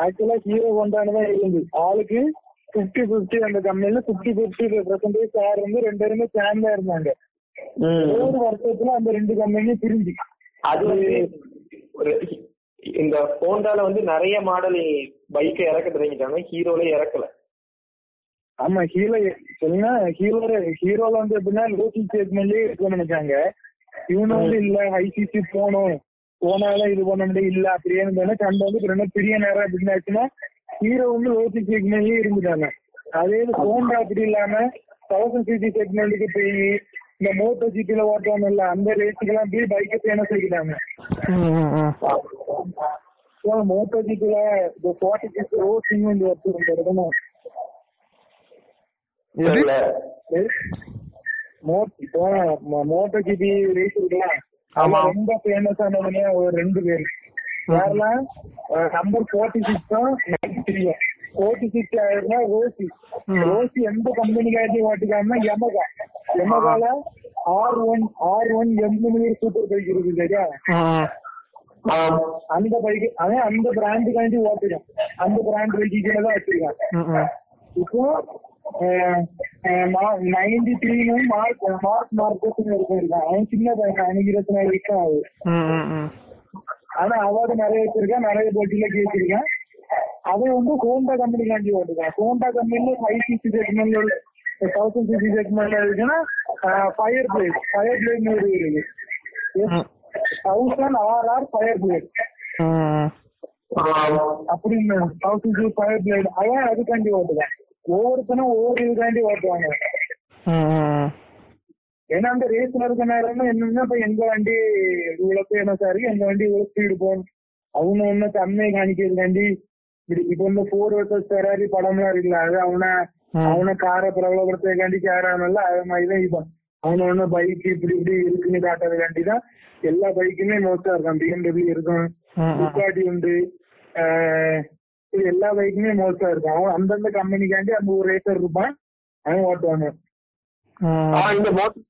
S2: ஆக்சுவலா ஹீரோ ஹோண்டான்னு தான் இருந்து ஆளுக்கு பிப்டி பிப்டி அந்த கம்பெனில பிப்டி பிப்டி பெர்சன்டேஜ் ஷேர் வந்து ரெண்டு பேருமே சேர்ந்தா இருந்தாங்க
S4: ம்.
S2: ஒரு வருஷத்துல அந்த ரெண்டு கம்பெனியும் பிரிஞ்சு
S4: அது வந்து ஒரு இந்த ஹோண்டால வந்து நிறைய மாடல் பைக்கை இறக்க தொடங்கிட்டாங்க. ஹீரோல இறக்கல.
S2: ஆமா ஹீரோ சொல்லுங்க ஹீரோ ஹீரோல வந்து எப்படின்னா லோக்கல் ஸ்டேட்மெண்ட்லயே இருக்கணும்னு நினைச்சாங்க. இவனு வந்து இல்ல ஐசிசி போனோம் போனாலும் இது பண்ண முடியும் இல்ல அப்படியே இருந்தாலும் சண்டை வந்து ரெண்டு பெரிய நேரம் அப்படின்னு ஆச்சுன்னா ஹீரோ வந்து லோக்கல் ஸ்டேட்மெண்ட்லயே இருந்துட்டாங்க. அதே ஹோண்டா அப்படி இல்லாம தௌசண்ட் சிசி செக்மெண்ட்டுக்கு போய் இந்த மோட்டோ ஜிபில ஓட்டுவாங்கல்ல அந்த ரேஸுக்கெல்லாம் போய் பைக்கை ஃபேமஸ்
S1: ம்.
S2: மோட்டோ ஜிபில இந்த ஃபார்ட்டி சிக்ஸ்?
S4: இல்ல
S2: மோ- இப்போ ம- மோட்டோ ஜிபி ரேஸ் இருக்குல்ல
S1: ஆமா.
S2: ரொம்ப ஃபேமஸ் ஆனவங்க ஒரு ரெண்டு பேர் யாரெல்லாம் நம்பர் ஃபோர்ட்டி சிக்ஸும் நைன்டி த்ரீயும் ஆயிருந்தா ரோசி ரோசி எந்த கம்பெனிக்காச்சும் ஓட்டிக்காம யமகா யமகால ஆர் ஒன் ஆர் ஒன் எம்னு சூப்பர் பைக் இருக்கு சரியா. அந்த பைக் அவன் அந்த பிராண்டுக்காண்டி ஓட்டுறான் அந்த பிராண்ட் பைக்கு தான் வச்சிருக்கான். இப்போ நைன்டி த்ரீனு மார்க் மார்க் மார்க்கெட்னு இருக்கான் அவன் சின்ன பையன் அவனுக்கு இருபத்தி நாலு ஆகுது. ஆனா அவார்டு நிறைய வச்சிருக்கான். நிறைய போட்டியில ஜெயிச்சிருக்கான். அவன் வந்து ஹோண்டா கம்பெனி காண்டி ஓட்டுக்கான் ஹோண்டா கம்பெனில five CC segment thousand CC segment இருக்குன்னா ஃபயர் பிளேட் ஃபயர் பிளேட்னு ஒரு இருக்கு. Thousand R R Fireblade அப்படின்னு தௌசண்ட் சிசி ஃபயர் பிளேட் அவன் அதுக்காண்டி ஓட்டுக்கான் ஒவ்வொருத்தனும் ஒவ்வொரு இதுக்காண்டி ஓட்டுவாங்க. ஏன்னா அந்த ரேஸ்ல இருக்க நேரம் என்னன்னா இப்ப எங்க வண்டி இவ்வளவு ஃபேமஸ் இருக்கு எங்க வண்டி இவ்வளவு ஸ்பீடு போகணும் அவங்க ஒண்ணு தன்மை காணிக்கிறதுக்காண்டி இப்ப இந்த போர் வர்சஸ் ஃபெராரி படம்லாம் இருக்குல்ல அது அவனை. அவனை காரை பிரபலப்படுத்துறதுக்காண்டி கேரானல்ல அது மாதிரிதான் இவன். அவன ஒண்ணு பைக் இப்படி இப்படி இருக்குன்னு காட்டுறதுக்காண்டி தான் எல்லா பைக்குமே மோஸ்டா இருக்கும் பிஎம்டபிள்யூ இருக்கும். துக்காட்டி உண்டு எல்லா பைக்குமே மோஸ்டா இருக்கும் அவன் அந்தந்த கம்பெனிக்காண்டி அந்த ஒரு ரேசர் இருப்பான் அவன் ஓட்டுவாங்க.
S4: ஆ, இந்த மோட்டர்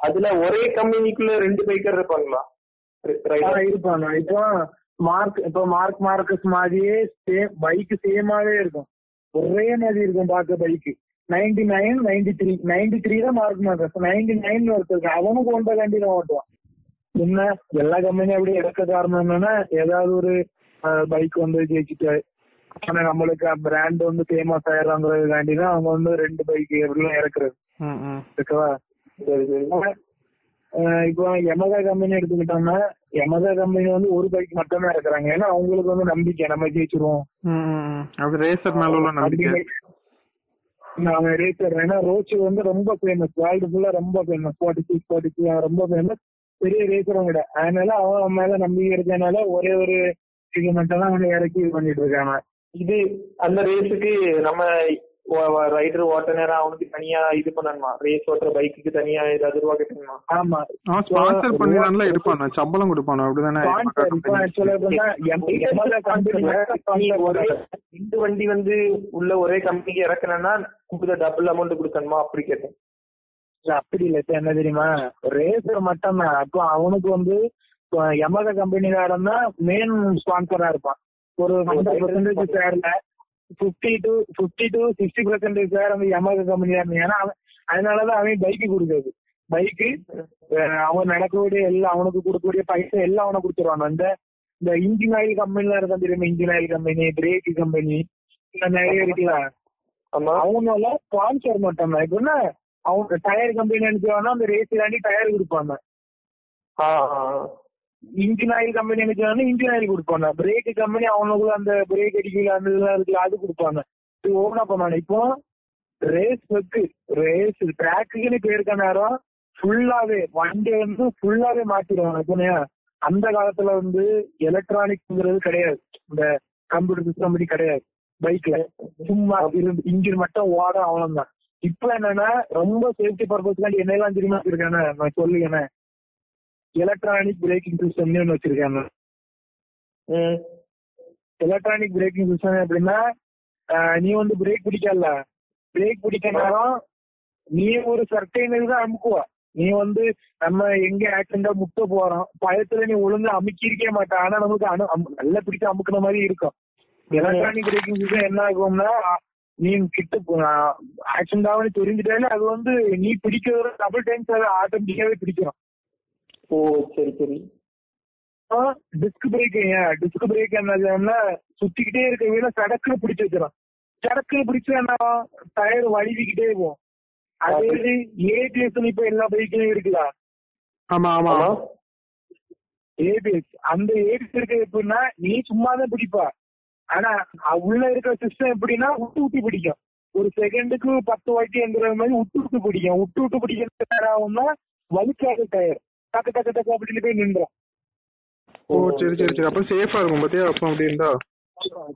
S4: அதுல ஒரே கம்பெனிக்குள்ள ரெண்டு பைக்கர் இருப்பாங்களா?
S2: இருப்பாங்க. இப்போ மார்க் இப்போ மார்க் மார்க்கஸ் மாதிரியே சேம் பைக் சேமாவே இருக்கும். ஒரே மாதிரி இருக்கும் பார்க்க bike ninety nine ninety three ninety three தான் மார்க் மார்க் நைன்டி நைன் ஒருத்தருக்கு அவனுக்கு ஒன்றரை தான் ஓட்டுவான். என்ன எல்லா கம்பெனியும் அப்படி எடுக்க காரணம் என்னன்னா ஏதாவது ஒரு பைக் வந்து ஜெயிச்சுட்டு ஆனா நம்மளுக்கு பிராண்ட் வந்து ஃபேமஸ் ஆயிடுறாங்கிறதுக்காண்டி தான் அவங்க வந்து ரெண்டு பைக் எப்படிலாம் இறக்குறது. ஓகேவா?
S4: சரி
S2: இப்போ யமகா கம்பெனி எடுத்துக்கிட்டோம்னா யமகா கம்பெனி வந்து ஒரு பைக் மட்டுமே இறக்குறாங்க. ஏன்னா அவங்களுக்கு வந்து நம்பிக்கை. நம்ம ஜெயிச்சிருவோம்.
S1: அது ரேசர் மேல உள்ள நம்பிக்கை.
S2: நாங்க ரேசர் ஏன்னா ரோச்சு வந்து ரொம்ப ஃபேமஸ் வேர்ல்டு ஃபுல்லா ரொம்ப famous forty six forty six ரொம்ப ஃபேமஸ் பெரிய ரேசரும் கூட அதனால அவன் மேல நம்பிக்கை இருக்கனால ஒரே ஒரு இது மட்டும் தான் அவனை இறக்கி இது பண்ணிட்டு இருக்காங்க.
S4: இது அந்த ரேஸுக்கு நம்ம ரைடர் ஓட்ட நேரம் அவனுக்கு தனியா இது பண்ணணுமா? ரேஸ் ஓட்டுற பைக்குக்கு தனியா ஏதாவது ரூபா கட்டணுமா?
S2: ஆமா.
S1: ஸ்பான்சர் பண்ணி தானே எடுப்பானு? சம்பளம் கொடுப்பானு? அப்படிதானே?
S2: கம்பெனி
S4: இந்த வண்டி வந்து உள்ள ஒரே கம்பெனிக்கு இறக்கணும்னா கொடுத்த டபுள் அமௌண்ட் கொடுக்கணுமா? அப்படி கேட்டேன்.
S2: இல்ல, அப்படி இல்ல. என்ன தெரியுமா? ரேசர் மட்டும் தான் அப்போ அவனுக்கு வந்து யமகா கம்பெனிக்காரன் தான் மெயின் ஸ்பான்சரா இருப்பான். ஒரு hundred percentage ஷேர்ல fifty to fifty to sixty percentage share அந்த யமகா கம்பெனியா அவன் அதனாலதான் அவன் பைக்கு கொடுக்குறது பைக்கு அவன் நடக்கக்கூடிய எல்லாம் அவனுக்கு கொடுக்கக்கூடிய பைசா எல்லாம் அவனை கொடுத்துருவான். அந்த இந்த இன்ஜின் ஆயில் கம்பெனிலாம் இருக்கும் தெரியுமா? Engine oil company brake company இந்த நிறைய இருக்குல்ல. அவனால ஸ்பான்சர் மட்டும் என்ன அவங்க டயர் கம்பெனி நினைச்சாங்கன்னா அந்த ரேஸ் தாண்டி டயர் கொடுப்பாங்க. இன்ஜின் ஆயில் கம்பெனி எனக்கு இன்ஜின் ஆயில் கொடுப்பாங்க. பிரேக் கம்பெனி அவனுக்குள்ள அந்த பிரேக் அடிக்கல அந்த இதெல்லாம் இருக்குல்ல அது கொடுப்பாங்க. இது ஓனா பண்ணாங்க. இப்போ ரேஸ் வெக்கு ரேஸ் ட்ராக்குன்னு பேருக்க நேரம் ஃபுல்லாவே வண்டி வந்து ஃபுல்லாவே மாத்திடுவாங்க இப்ப அந்த காலத்துல வந்து எலக்ட்ரானிக்ங்கிறது கிடையாது. இந்த கம்ப்யூட்டர் சிஸ்டம் படி கிடையாது. பைக்ல சும்மா இருந்து இன்ஜின் மட்டும் ஓட அவ்வளவுதான். இப்ப என்னன்னா ரொம்ப சேஃப்டி பர்பஸ்க்காண்டி என்னெல்லாம் தெரியுமா இருக்கானே நான் சொல்லுங்கண்ணே எலக்ட்ரானிக் பிரேக்கிங் சிஸ்டம்னு ஒண்ணு வச்சிருக்காங்க. எலக்ட்ரானிக் பிரேக்கிங் சிஸ்டம் எப்படின்னா நீ வந்து பிரேக் பிடிக்கல பிரேக் பிடிக்க நேரம் நீ ஒரு சர்டைன் தான் அமுக்குவ. நீ வந்து நம்ம எங்க ஆக்சிடென்டா முட்ட போறோம் பயத்துல நீ ஒழுங்கா அமுக்கிருக்கே மாட்ட. ஆனா நமக்கு அனு நல்லா பிடிச்சு அமுக்குன மாதிரி இருக்கும். எலக்ட்ரானிக் பிரேக்கிங் சிஸ்டம் என்ன ஆகும்னா நீ கிட்ட ஆக்சிடென்ட் ஆகும்னு தெரிஞ்சுட்டாலே அது வந்து நீ பிடிக்கிற டபுள் டைம்ஸ் அது ஆட்டோமேட்டிக்காவே பிடிச்சிடும்
S4: ஓ சரி சரி.
S2: டிஸ்க் பிரேக் டிஸ்க் பிரேக் என்னதுன்னா சுத்திக்கிட்டே இருக்க வீட சடக்குன்னு பிடிச்சு வச்சிடும் சடக்குன்னு பிடிச்சு என்ன டயர் வழுவிக்கிட்டே போகும். அதே ஏபிஎஸ் இப்ப எல்லா பைக்லயும் இருக்குதா?
S1: ஆமா ஆமா.
S2: ஏபிஎஸ் அந்த ஏபிஎஸ் இருக்க எப்படின்னா நீ சும்மா தான் பிடிப்பா. ஆனா உள்ள இருக்கிற சிஸ்டம் எப்படின்னா விட்டு விட்டு பிடிக்கும். ஒரு செகண்டுக்கு பத்து வாட்டிங்கிற மாதிரி விட்டு விட்டு பிடிக்கும். விட்டு விட்டு பிடிக்கிற நேரம் ஆகும்னா வலிக்காத டயர் டக்கு டக்கு டக்கு அப்படின்னு போய் நின்றோம்
S1: ஓ சரி சரி சரி. அப்ப சேஃபா இருக்கும் பாத்தியா? அப்ப அப்படி இருந்தா?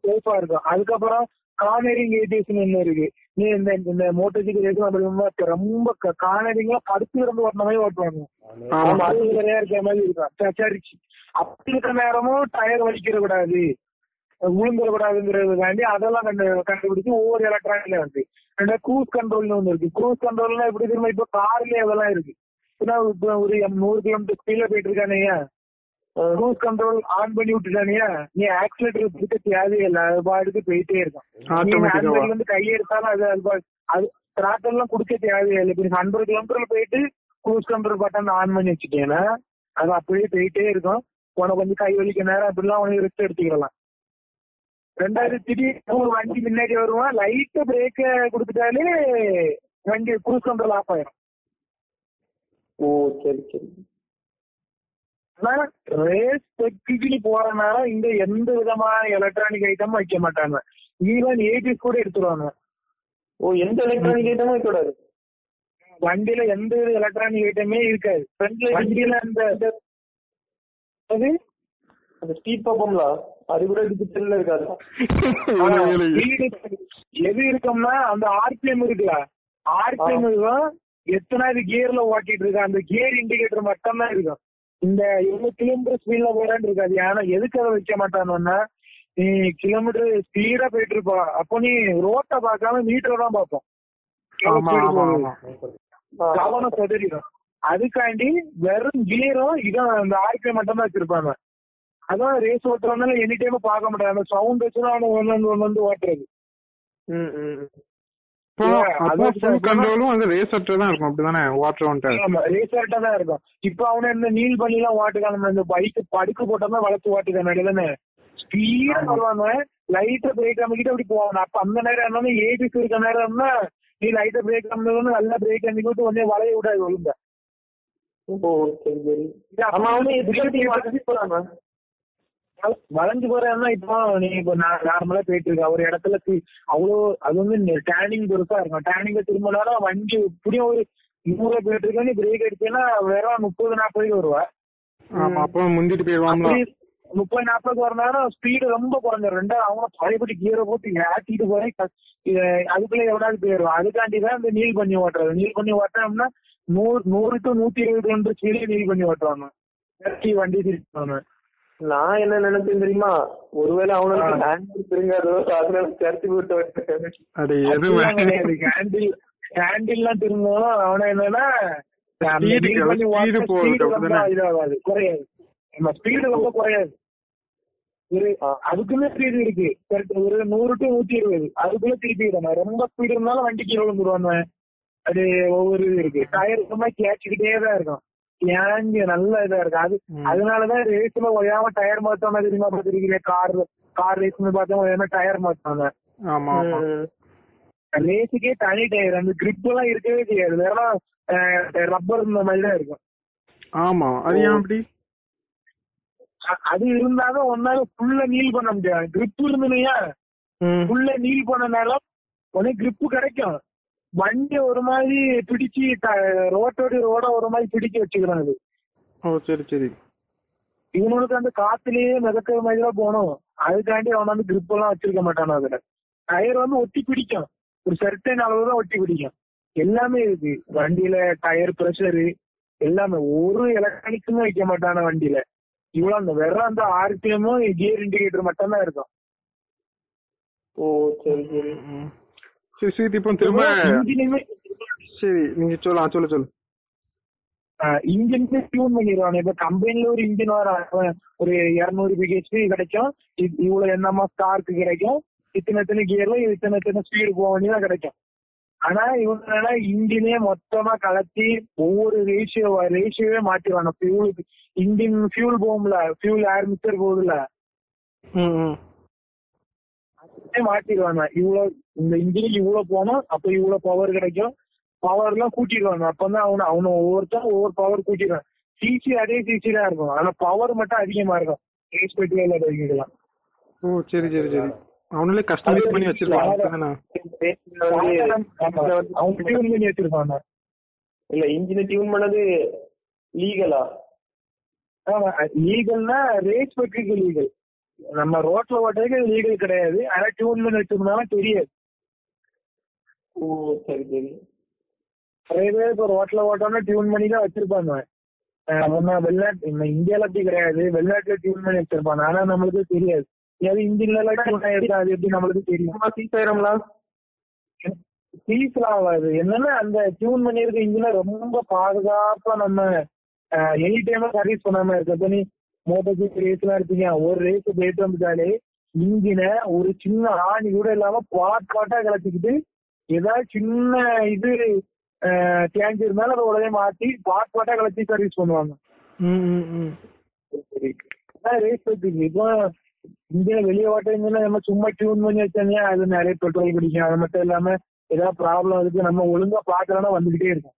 S2: சேஃபா இருக்கும். அதுக்கப்புறம் கார்னரிங் ஏடிஎஸ் ஒண்ணு இருக்கு. நீ இந்த இந்த மோட்டர் சைக்கிள் ரேஸ் அப்படிங்கும்போது ரொம்ப கார்னரிங்ல படுத்து இருந்து ஓட்டின மாதிரி ஓட்டுவாங்க அது நிறைய இருக்கிற மாதிரி இருக்கும். ச- சரி அப்படி இருக்கிற நேரமும் டயர் வலிக்கிற கூடாது. விழுந்துட கூடாதுங்கிறதுக்காண்டி அதெல்லாம் கண்டு கண்டுபிடிச்சு ஒவ்வொரு எலக்ட்ரானிக்ல வந்து. ரெண்டா க்ரூஸ் கண்ட்ரோல்னு ஒண்ணு இருக்கு. க்ரூஸ் கண்ட்ரோல்னா எப்படி தெரியுமா? இப்ப கார்லயே அதெல்லாம் இருக்கு. ஒரு நூறு கிலோமீட்டர் ஸ்பீட்ல போயிட்டு இருக்கானே க்ரூஸ் கண்ட்ரோல் ஆன் பண்ணி விட்டுட்டானியா நீ ஆக்சிலேட்டர் பிடிக்க தேவையில்லை அது பாட்டுக்கு போயிட்டே இருக்கும். கையை எடுத்தாலும் அது அது அது throttle எல்லாம் கொடுக்க தேவையில்லை இப்ப ஹண்ட்ரட் கிலோமீட்டர்ல போயிட்டு க்ரூஸ் கண்ட்ரோல் பட்டன் ஆன் பண்ணி வச்சுட்டேன்னா அது அப்படியே போயிட்டே இருக்கும். உனக்கு கொஞ்சம் கை வலிக்க நேரம் அப்படிலாம் உனக்கு ரெஸ்ட் எடுத்துக்கலாம் ரெண்டாவது திடீர்னு ஒரு வண்டி முன்னாடி வருவான். லைட் பிரேக்க கொடுத்துட்டாலே வண்டி க்ரூஸ் கண்ட்ரோல் ஆஃப் ஆயிரும்.
S4: ஓ சரி சரி.
S2: ரேஸ் டெக்னிக்கலி போறதுனால இந்த எந்த விதமான எலக்ட்ரானிக் ஐட்டமும் வைக்க மாட்டாங்க. ஈவன் ஏபிஎஸ் கூட எடுத்துருவாங்க.
S4: ஓ எந்த எலக்ட்ரானிக் ஐட்டமும் வைக்கூடாது
S2: வண்டியில எந்த வித எலக்ட்ரானிக் ஐட்டமே இருக்காது. வண்டியில அந்த அது?
S4: அந்த ஸ்பீட் பார்ப்போம்ல அது கூட டிஜிட்டல்ல இருக்காது.
S2: எது இருக்கும்னா அந்த ஆர்பிஎம் இருக்குல்ல? ஆர்பிஎம் எத்தனாவது கியர்ல ஓட்டிட்டு இருக்க? அந்த கியர் இண்டிகேட்டர் மட்டும் தான் இருக்கும் இந்த எவ்வளவு கிலோமீட்டர் ஸ்பீட்ல போறான்னு இருக்காது ஏன்னா எதுக்கு அதை வைக்க மாட்டானுன்னா நீ கிலோமீட்டர் ஸ்பீடா போயிட்டு இருப்பா. அப்போ நீ ரோட்டை பார்க்காம மீட்டரை தான் பார்ப்போம். கவனம் செதறிடும் அதுக்காண்டி வெறும் கியரும் இதான் அந்த ஆர்பிஎம் மட்டும் தான் வச்சிருப்பாங்க. அதான் ரேஸ் ஓட்டுறதுனால எனி டைம் பார்க்க முடியாது அந்த சவுண்ட் வச்சுதான் அவன் ஒன்னு வந்து ஓட்டுறது.
S1: கண்ட்ரோலும் ரேசர்ட்ட தான் இருக்கும் அப்படிதானே? வாட்டர் வந்துட்டு
S2: ஆமா ரேசர்ட்டா தான் இருக்கும். இப்ப அவன இந்த நீல் பண்ணி எல்லாம் ஓட்டுக்கான இந்த பைக் படுக்க போட்டோம்னா வளர்த்து ஓட்டுக்கான தானே? ஸ்பீடா வருவாங்க லைட்டா பிரேக் அமைக்கிட்டு அப்படி போவாங்க அப்ப அந்த நேரம் என்னன்னா ஏபிஸ் இருக்க நேரம்னா நீ லைட்டா பிரேக் அமைக்கணும் நல்லா பிரேக் அமைக்கிட்டு உடனே வளைய விடாது ஒழுங்க.
S4: ஓ சரி சரி. ஆமா அவனு
S2: வளைஞ்சு போறேன்னா இப்போ நீ இப்போ நார்மலா போயிட்டு இருக்க ஒரு இடத்துல அவ்வளோ அது வந்து டேனிங் பெருசா இருக்கும். டேனிங்ல திரும்பினா வண்டி இப்படியும் ஒரு நூறு போயிட்டு இருக்க நீ பிரேக் அடிச்சேன்னா வெறும் முப்பது நாற்பதுக்கு வருவா. முப்பது நாற்பது வரனாலும் ஸ்பீடு ரொம்ப குறைஞ்சிரும். ரெண்டாவது அவங்க பழையபடி கியரை போட்டு ஏற்றிட்டு போய் அதுக்குள்ள எவ்வளவு போயிடும் அதுக்காண்டி தான் இந்த நீல் பண்ணி ஓட்டுறது. நீல் பண்ணி ஓட்டணும்னா நூறு நூறு டு நூத்தி இருபது கிலோமீட்டர் ஸ்பீடே நீல் பண்ணி ஓட்டுவாங்க வண்டி திருப்பாங்க
S4: நான் என்ன நினைச்சேன் தெரியுமா? ஒருவேளை அவனுக்கு ஹேண்ட் திருங்காதோ அதனால சேர்த்து விட்டு
S2: ஹேண்டில் ஹேண்டில் எல்லாம் திரும்பவும் அவன என்னன்னா? இதாகாது. குறையாது. நம்ம ஸ்பீடு ரொம்ப குறையாது. ஒரு
S4: ஆ.
S2: அதுக்குள்ள ஸ்பீடு இருக்கு. ஒரு நூறு டு நூத்தி இருபது. அதுக்குள்ள திருப்பி ரொம்ப ஸ்பீடு இருந்தாலும் வண்டி கீழே விழுந்துருவாங்க அது ஒவ்வொரு இது இருக்கு. டயர் ரொம்ப கேச்சுக்கிட்டே தான் இருக்கும். கேஞ்சு நல்ல இதா இருக்கு. அது. அதனாலதான் ரேஸ்ல ஒய்யாம டயர் மாத்தோம்னா தெரியுமா? பாத்துருக்கீங்க கார் கார் ரேஸ்னு பார்த்தா ஒய்யாம டயர் மாத்தாங்க
S1: ஆமா
S2: ரேஸுக்கே தனி டயர் அந்த கிரிப் எல்லாம் இருக்கவே செய்யாது. வேற ரப்பர் இந்த மாதிரி தான் இருக்கும்.
S1: ஆமா. அது ஏன் அப்படி?
S2: அது இருந்தாலும் ஒன்னால ஃபுல்லா நீல் பண்ண முடியாது. கிரிப் இருந்தனையா. ஃபுல்லா நீல் பண்ணனால உனக்கு கிரிப் கிடைக்கும். வண்டி ஒரு மாதிரி பிடிச்சு ரோட்டோட ரோட ஒரு மாதிரி பிடிச்சு வச்சுக்கிறான் அது.
S1: ஓ சரி சரி.
S2: இவனுக்கு அந்த காத்துலயே மிதக்கிற மாதிரி தான் போகணும். அதுக்காண்டி அவன் வந்து கிரிப் எல்லாம் வச்சிருக்க மாட்டான் அதுல. டயர் வந்து ஒட்டி பிடிக்கும். ஒரு சர்டன் அளவு தான் ஒட்டி பிடிக்கும். எல்லாமே இருக்கு. வண்டியில டயர் பிரஷரு எல்லாமே. ஒரு எலக்ட்ரானிக்ஸுமே வைக்க மாட்டான வண்டியில. இவ்வளவு அந்த வெறும் அந்த ஆர்பிஎம்மும் கியர் இண்டிகேட்டர் மட்டும் தான் இருக்கும்.
S4: ஓ சரி சரி.
S1: சரி இப்போ திரும்ப சரி நீங்க சொல்லலாம் சொல்லு சொல்லு
S2: இன்ஜினுமே டியூன் பண்ணிடுவாங்க இப்ப கம்பெனில ஒரு இன்ஜின் வர ஒரு இருநூறு பிஹெச்பி கிடைக்கும் இவ்வளவு என்னமா ஸ்டார்க்கு கிடைக்கும் இத்தனை இத்தனை கியர்ல இத்தனை இத்தனை ஸ்பீடு போக வேண்டியதான் கிடைக்கும் ஆனா இவங்க இன்ஜினே மொத்தமா கலத்தி ஒவ்வொரு ரேஷியோ ரேஷியோவே மாத்திடுவாங்க ஃபியூலுக்கு இன்ஜின் ஃபியூல் போகும்ல ஃபியூல் ஏர் மிக்சர் போகுதுல மாத்திடுவாங்க இவ்வளவு இந்த இன்ஜினுக்கு இவ்வளவு போனோம் அப்ப இவ்வளவு பவர் கிடைக்கும். பவர் எல்லாம் கூட்டிடுவாங்க. அப்பதான் அவன அவன ஒவ்வொருத்தரும் ஒவ்வொரு பவர் கூட்டிடுவான். சிசி அதே சிசி தான் இருக்கும். ஆனா பவர் மட்டும் அதிகமா இருக்கும். ரேஸ் பெட்ரோல் பைக்குலாம்
S1: ஓ சரி சரி சரி. அவங்களே கஸ்டமைஸ் பண்ணி வச்சிருக்காங்க
S4: இல்ல இன்ஜினை டியூன் பண்ணது லீகலா
S2: ஆமா. லீகல்னா ரேஸ் பெட்ரிக்கு லீகல் நம்ம ரோட்ல ஓட்டுறதுக்கு லீகல் கிடையாது. ஆனா டியூன் பண்ணி வச்சிருந்தாலும் தெரியாது.
S4: ஓ சரி சரி.
S2: நிறைய பேர் இப்ப ரோட்ல ஓட்டோம்னா டியூன் பண்ணி தான் வச்சிருப்பாங்க. முன்ன வெளிநாட்டு இந்தியால அப்படி கிடையாது. வெளிநாட்டுல டியூன் பண்ணி வச்சிருப்பாங்க. ஆனா நம்மளுக்கு தெரியாது. ஏதாவது ஆயிருக்கா அது எப்படி நம்மளுக்கு தெரியும்?
S4: சீஸ் ஆயிரம்லாம்
S2: சீஸ்ல ஆகாது. என்னன்னா அந்த டியூன் பண்ணிருக்க இன்ஜினை ரொம்ப பாதுகாப்பா நம்ம எனி டைம் சர்வீஸ் பண்ணாம இருக்க நீ மோட்டர் ஜிப் ரேஸ் எல்லாம் இருப்பீங்க ஒரு ரேஸ் போயிட்டு வந்துட்டாலே இன்ஜினை ஒரு சின்ன ஆணி கூட இல்லாம பாட் பாட்டா கலத்திக்கிட்டு ஏதாவது சின்ன இது தேஞ்சி இருந்தாலும் அதை உடனே மாத்தி பாட் பாட்டா கலத்தி சர்வீஸ் பண்ணுவாங்க.
S1: ம் ம் ம்.
S2: ரேஸ் வச்சிருக்கு இப்போ இந்தியா வெளியே ஓட்டுறீங்கன்னா நம்ம சும்மா டியூன் பண்ணி வச்சாங்க அது நிறைய பெட்ரோல் குடிக்கும் அது மட்டும் இல்லாம ஏதாவது ப்ராப்ளம் இருக்கு நம்ம ஒழுங்கா பாக்கலன்னா வந்துகிட்டே இருக்கும்.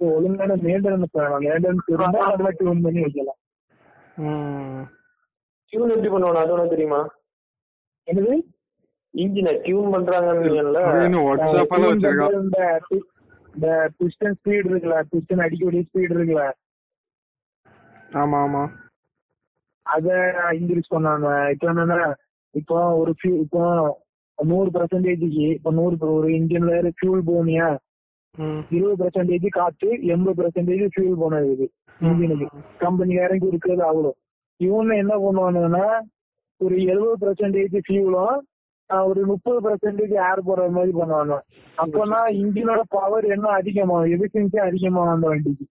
S2: ஒழுங்கான மெயின்டெனன்ஸ் வேணும் மெயின்டெனன்ஸ் இருந்தா நம்ம டியூன் பண்ணி வைக்கலாம்.
S1: ம்.
S4: டியூன் எப்படி பண்ணுவாங்க அது தெரியுமா?
S2: என்னது?
S4: இன்ஜினை டியூன் பண்றாங்கன்னு
S2: பண்றது இந்த பிஸ்டன் ஸ்பீட் இருக்குல்ல பிஸ்டன் அடிக்கக்கூடிய ஸ்பீட் இருக்குல்ல.
S1: ஆமா ஆமா
S2: அத இன்க்ரீஸ் பண்ணாங்க. இப்போ என்னன்னா இப்போ ஒரு இப்போ நூறு பர்சன்டேஜுக்கு இப்போ நூறு ஒரு இன்ஜின்ல ஃபியூல் போனியா? இருபது பர்சன்டேஜ் காத்து எண்பது பர்சன்டேஜ் ஃபியூல் போனது இன்ஜினுக்கு கம்பெனிக்காரங்க இருக்கிறது அவ்வளோ. இவங்க என்ன பண்ணுவானுங்கன்னா ஒரு எழுபது பர்சன்டேஜ் ஃபியூலும் ஒரு முப்பது பர்சன்டேஜ் ஏர் போடுற மாதிரி பண்ணுவாங்க. அப்போனா இன்ஜினோட பவர் என்ன அதிகமாகும் எஃபிஷியன்சி அதிகமாகும் அந்த வண்டிக்கு.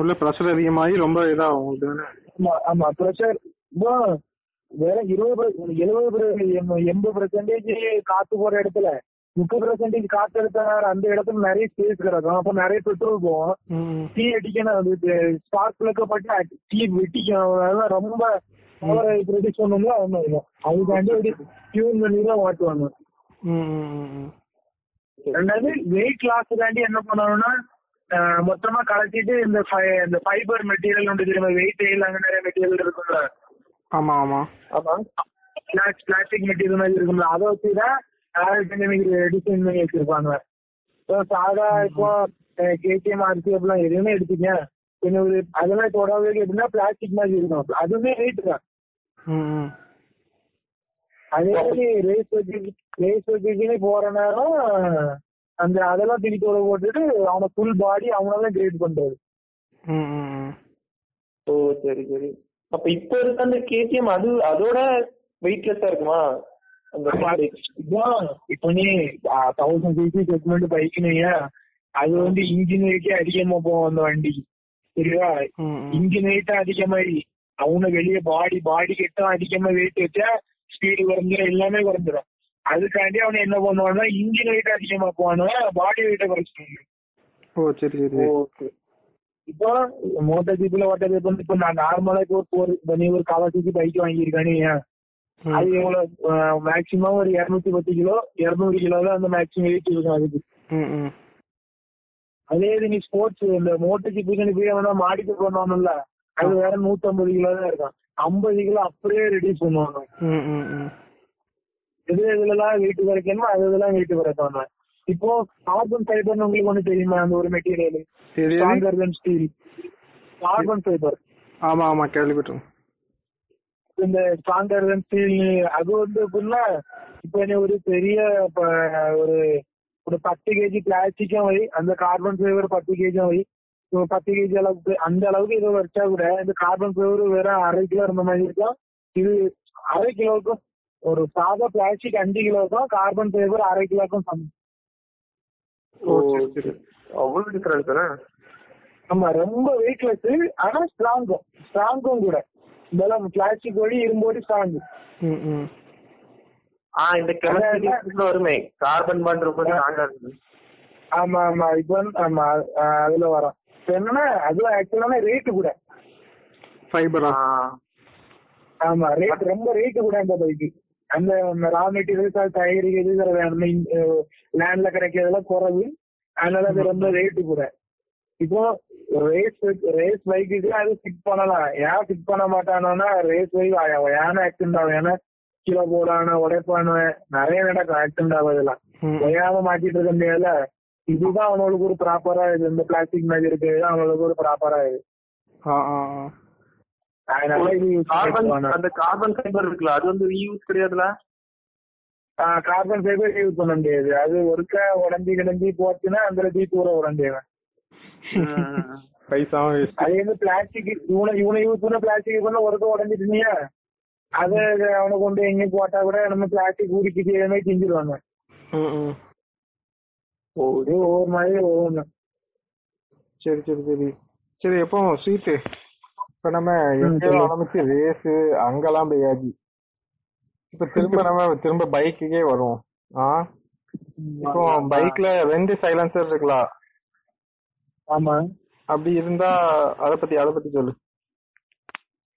S1: உள்ள ப்ரெஷர் அதிகமாகி ரொம்ப இதாகும் அப்படிதானே
S2: ஆமா ஆமா ப்ரெஷர் வேற இருபது எழுபது எண்பது பெர்சன்டேஜ் காத்து போற இடத்துல முப்பது பெர்சன்டேஜ் காத்து எடுத்த அந்த இடத்துல நிறைய ஸ்பேஸ் கிடக்கும். அப்ப நிறைய பெட்ரோல் போகும். டீ அடிக்கணும். அது ஸ்பார்க் பிளக்கப்பட்டு டீ வெட்டிக்கணும் அதெல்லாம் ரொம்ப பவரை ப்ரொடியூஸ் பண்ணணும்ல? ஒண்ணும் இல்லை. அதுக்காண்டி அப்படி டியூன் பண்ணி தான் ஓட்டுவாங்க.
S1: ம் ம் ம்
S2: ரெண்டாவது வெயிட் லாஸுக்காண்டி என்ன பண்ணணும்னா மொத்தமா கலத்திட்டு இந்த இந்த ஃபைபர் மெட்டீரியல் ஒன்று தெரியுமா? வெயிட் அங்க நிறைய மெட்டீரியல் இருக்கும்ல.
S1: ஆமா ஆமா.
S4: ஆமா.
S2: பிளாஸ்டிக் மெட்டீரியல் மாதிரி இருக்கும்ல. அதை வச்சுதான் ஏரோடைனமிக் டிசைன் பண்ணி வச்சிருப்பாங்க. சாதா இப்போ கேடிஎம் ஆர்சி அப்படிலாம் எதுவுமே எடுத்துக்க கொஞ்சம் ஒரு அதெல்லாம் தொடாவே எப்படின்னா பிளாஸ்டிக் மாதிரி இருக்கும் அதுவுமே ரேட் தான் அதே மாதிரி ரேஸ் வச்சு ரேஸ் வச்சுக்கினே போற நேரம் அந்த அதெல்லாம் திருப்பி போட்டுட்டு அவன ஃபுல் பாடி அவனால கிரேட் பண்றது
S1: ம் ம் ம்
S4: ஓ சரி சரி அப்ப இப்ப இருக்க அந்த கேடிஎம் அது அதோட வெயிட்லெஸ்ஸா இருக்குமா அந்த
S2: இதான் இப்போ நீ தௌசண்ட் சிசி செக்மெண்ட் பைக்குனீங்க அது வந்து இன்ஜின் வெயிட்டே அதிகமா போகும் அந்த வண்டி சரியா
S1: ம் ம்
S2: இன்ஜின் வெயிட் அதிகமாயி அவன வெளியே பாடி பாடி கெட்டும் அதிகமா வெயிட் வச்சா ஸ்பீடு குறைஞ்சிரும் எல்லாமே குறைஞ்சிரும். அதுக்காண்டி அவன் என்ன பண்ணுவான்னா இன்ஜின் வெயிட் அதிகமா போவானுவன் பாடி வெயிட்ட குறைச்சிருவாங்க.
S1: ஓ சரி சரி.
S4: ஓகே.
S2: இப்போ மோட்டர் ஜிப்ல ஓட்டர் ஜிப் வந்து இப்போ நான் நார்மலா இப்போ ஒரு நீ ஒரு கவாசிக்கு பைக் வாங்கியிருக்கானே. அது எவ்வளவு மேக்சிமம் ஒரு இருநூத்தி பத்து கிலோ இருநூறு கிலோ தான் அந்த மேக்சிமம் வெயிட் இருக்கும் அதுக்கு. அதே இது நீ ஸ்போர்ட்ஸ் இந்த மோட்டர் ஜிப்புக்கு நீ போய் அவனா மாடிக்கு பண்ணுவானுல்ல அது வேற நூத்தம்பது கிலோ தான் இருக்கும் ஐம்பது கிலோ அப்படியே ரெடியூஸ் பண்ணுவாங்க. எது எதுலாம் வெயிட் குறைக்கணுமோ அது இதெல்லாம் வெயிட் குறைப்பாங்க. இப்போ கார்பன் ஃபைபர்னு உங்களுக்கு ஒண்ணு தெரியுமா அந்த ஒரு material. Stronger than steel carbon fibre
S1: ஆமா ஆமா கேள்விப்பட்டோம்
S2: இந்த ஸ்ட்ராங்கர் தென் ஸ்டீல் அது வந்து எப்படின்னா இப்போ ஒரு பெரிய இப்ப ஒரு பத்து கேஜி பிளாஸ்டிக்கும் வை அந்த கார்பன் ஃபைபர் பத்து கேஜியும் வை பத்து கேஜி அளவுக்கு அந்த அளவுக்கு இதை வச்சா கூட இந்த கார்பன் ஃபைபர் வெறும் அரை கிலோ இருந்த மாதிரி இருக்கும் இது அரை கிலோவுக்கும் ஒரு சாதா பிளாஸ்டிக் அஞ்சு கிலோவுக்கும் கார்பன் ஃபைபர் அரை கிலோவுக்கும் சமம்
S1: ஓ சரி சரி
S4: அவ்வளவு டிஃபரன்ஸ்
S2: ஆமா ரொம்ப வெயிட்லெஸ் ஆனா ஸ்ட்ராங்கும் ஸ்ட்ராங்கும் கூட இதெல்லாம் பிளாஸ்டிக் வழி இரும்போடி ஸ்ட்ராங்
S1: ம் ம்
S4: ஆ இந்த கெமிஸ்ட்ரி வருமே. கார்பன் பாண்ட் ரொம்ப
S2: ஆமா ஆமா இப்போ வந்து- ஆமா அதுல வரும். என்னன்னா அது ஆக்சுவலான ரேட்டு கூட.
S1: ஃபைபரா
S2: ஆமா ரேட் ரொம்ப ரேட்டு கூட அந்த பைக்கு அந்த ரா மெட்டீரியல்ஸ் அது தயாரிக்கிறது அந்த லேண்ட்ல கிடைக்கிறதெல்லாம் குறைவு. அதனால அது ரொம்ப ரேட்டு கூட. இப்போ ரேஸ் ரேஸ் பைக்குக்கு அது ஃபிட் பண்ணலாம். ஏன் ஃபிட் பண்ண மாட்டானோன்னா ரேஸ் பைக் ஏன்னா ஆக்சிடென்ட் ஆகும். ஏன்னா கீழே போடான உடைப்பானு நிறைய நடக்கும். ஆக்சிடென்ட் ஆகுதெல்லாம்
S1: ம்.
S2: ஒயாம மாட்டிட்டு இருக்க முடியாதுல இதுதான் அவனுக்கு ஒரு ப்ராப்பரா இது. இந்த பிளாஸ்டிக் மாதிரி இருக்கிறது அவனுக்கு ஒரு ப்ராப்பரா இது.
S4: அந்த கார்பன் ஃபைபர் இருக்குல்ல அது வந்து ரீயூஸ் கிடையாதுல
S2: கார்பன் ஃபைபர் யூஸ் பண்ண முடியாது. அது ஒருக்க உடஞ்சி கிடஞ்சி போச்சுன்னா அந்த தீ தூர உடஞ்சிடுவேன்
S1: பைசாவும்
S2: அதே வந்து பிளாஸ்டிக் இவனை இவனை யூஸ் பண்ண பிளாஸ்டிக் பண்ண ஒருக்க உடஞ்சிட்டுனியா அத அவனை கொண்டு எங்கேயும் போட்டா கூட நம்ம பிளாஸ்டிக் உருக்கி செய்யற மாதிரி செஞ்சிருவாங்க
S1: ம் ம்
S2: ஓ இது ஒவ்வொரு மாதிரி ஒவ்வொன்று
S1: சரி சரி சரி சரி எப்போ ஸ்வீட்டு இப்ப நம்ம எங்கேயோ
S2: சரி.
S1: ஆரம்பிச்சு ரேஸ் அங்கெல்லாம் போயாச்சு இப்ப திரும்ப நம்ம திரும்ப பைக்குக்கே வருவோம் ஆ இப்போ பைக்ல ரெண்டு சைலன்சர் இருக்கலாம்
S2: ஆமா
S1: அப்படி இருந்தா அத பத்தி அத பத்தி சொல்லு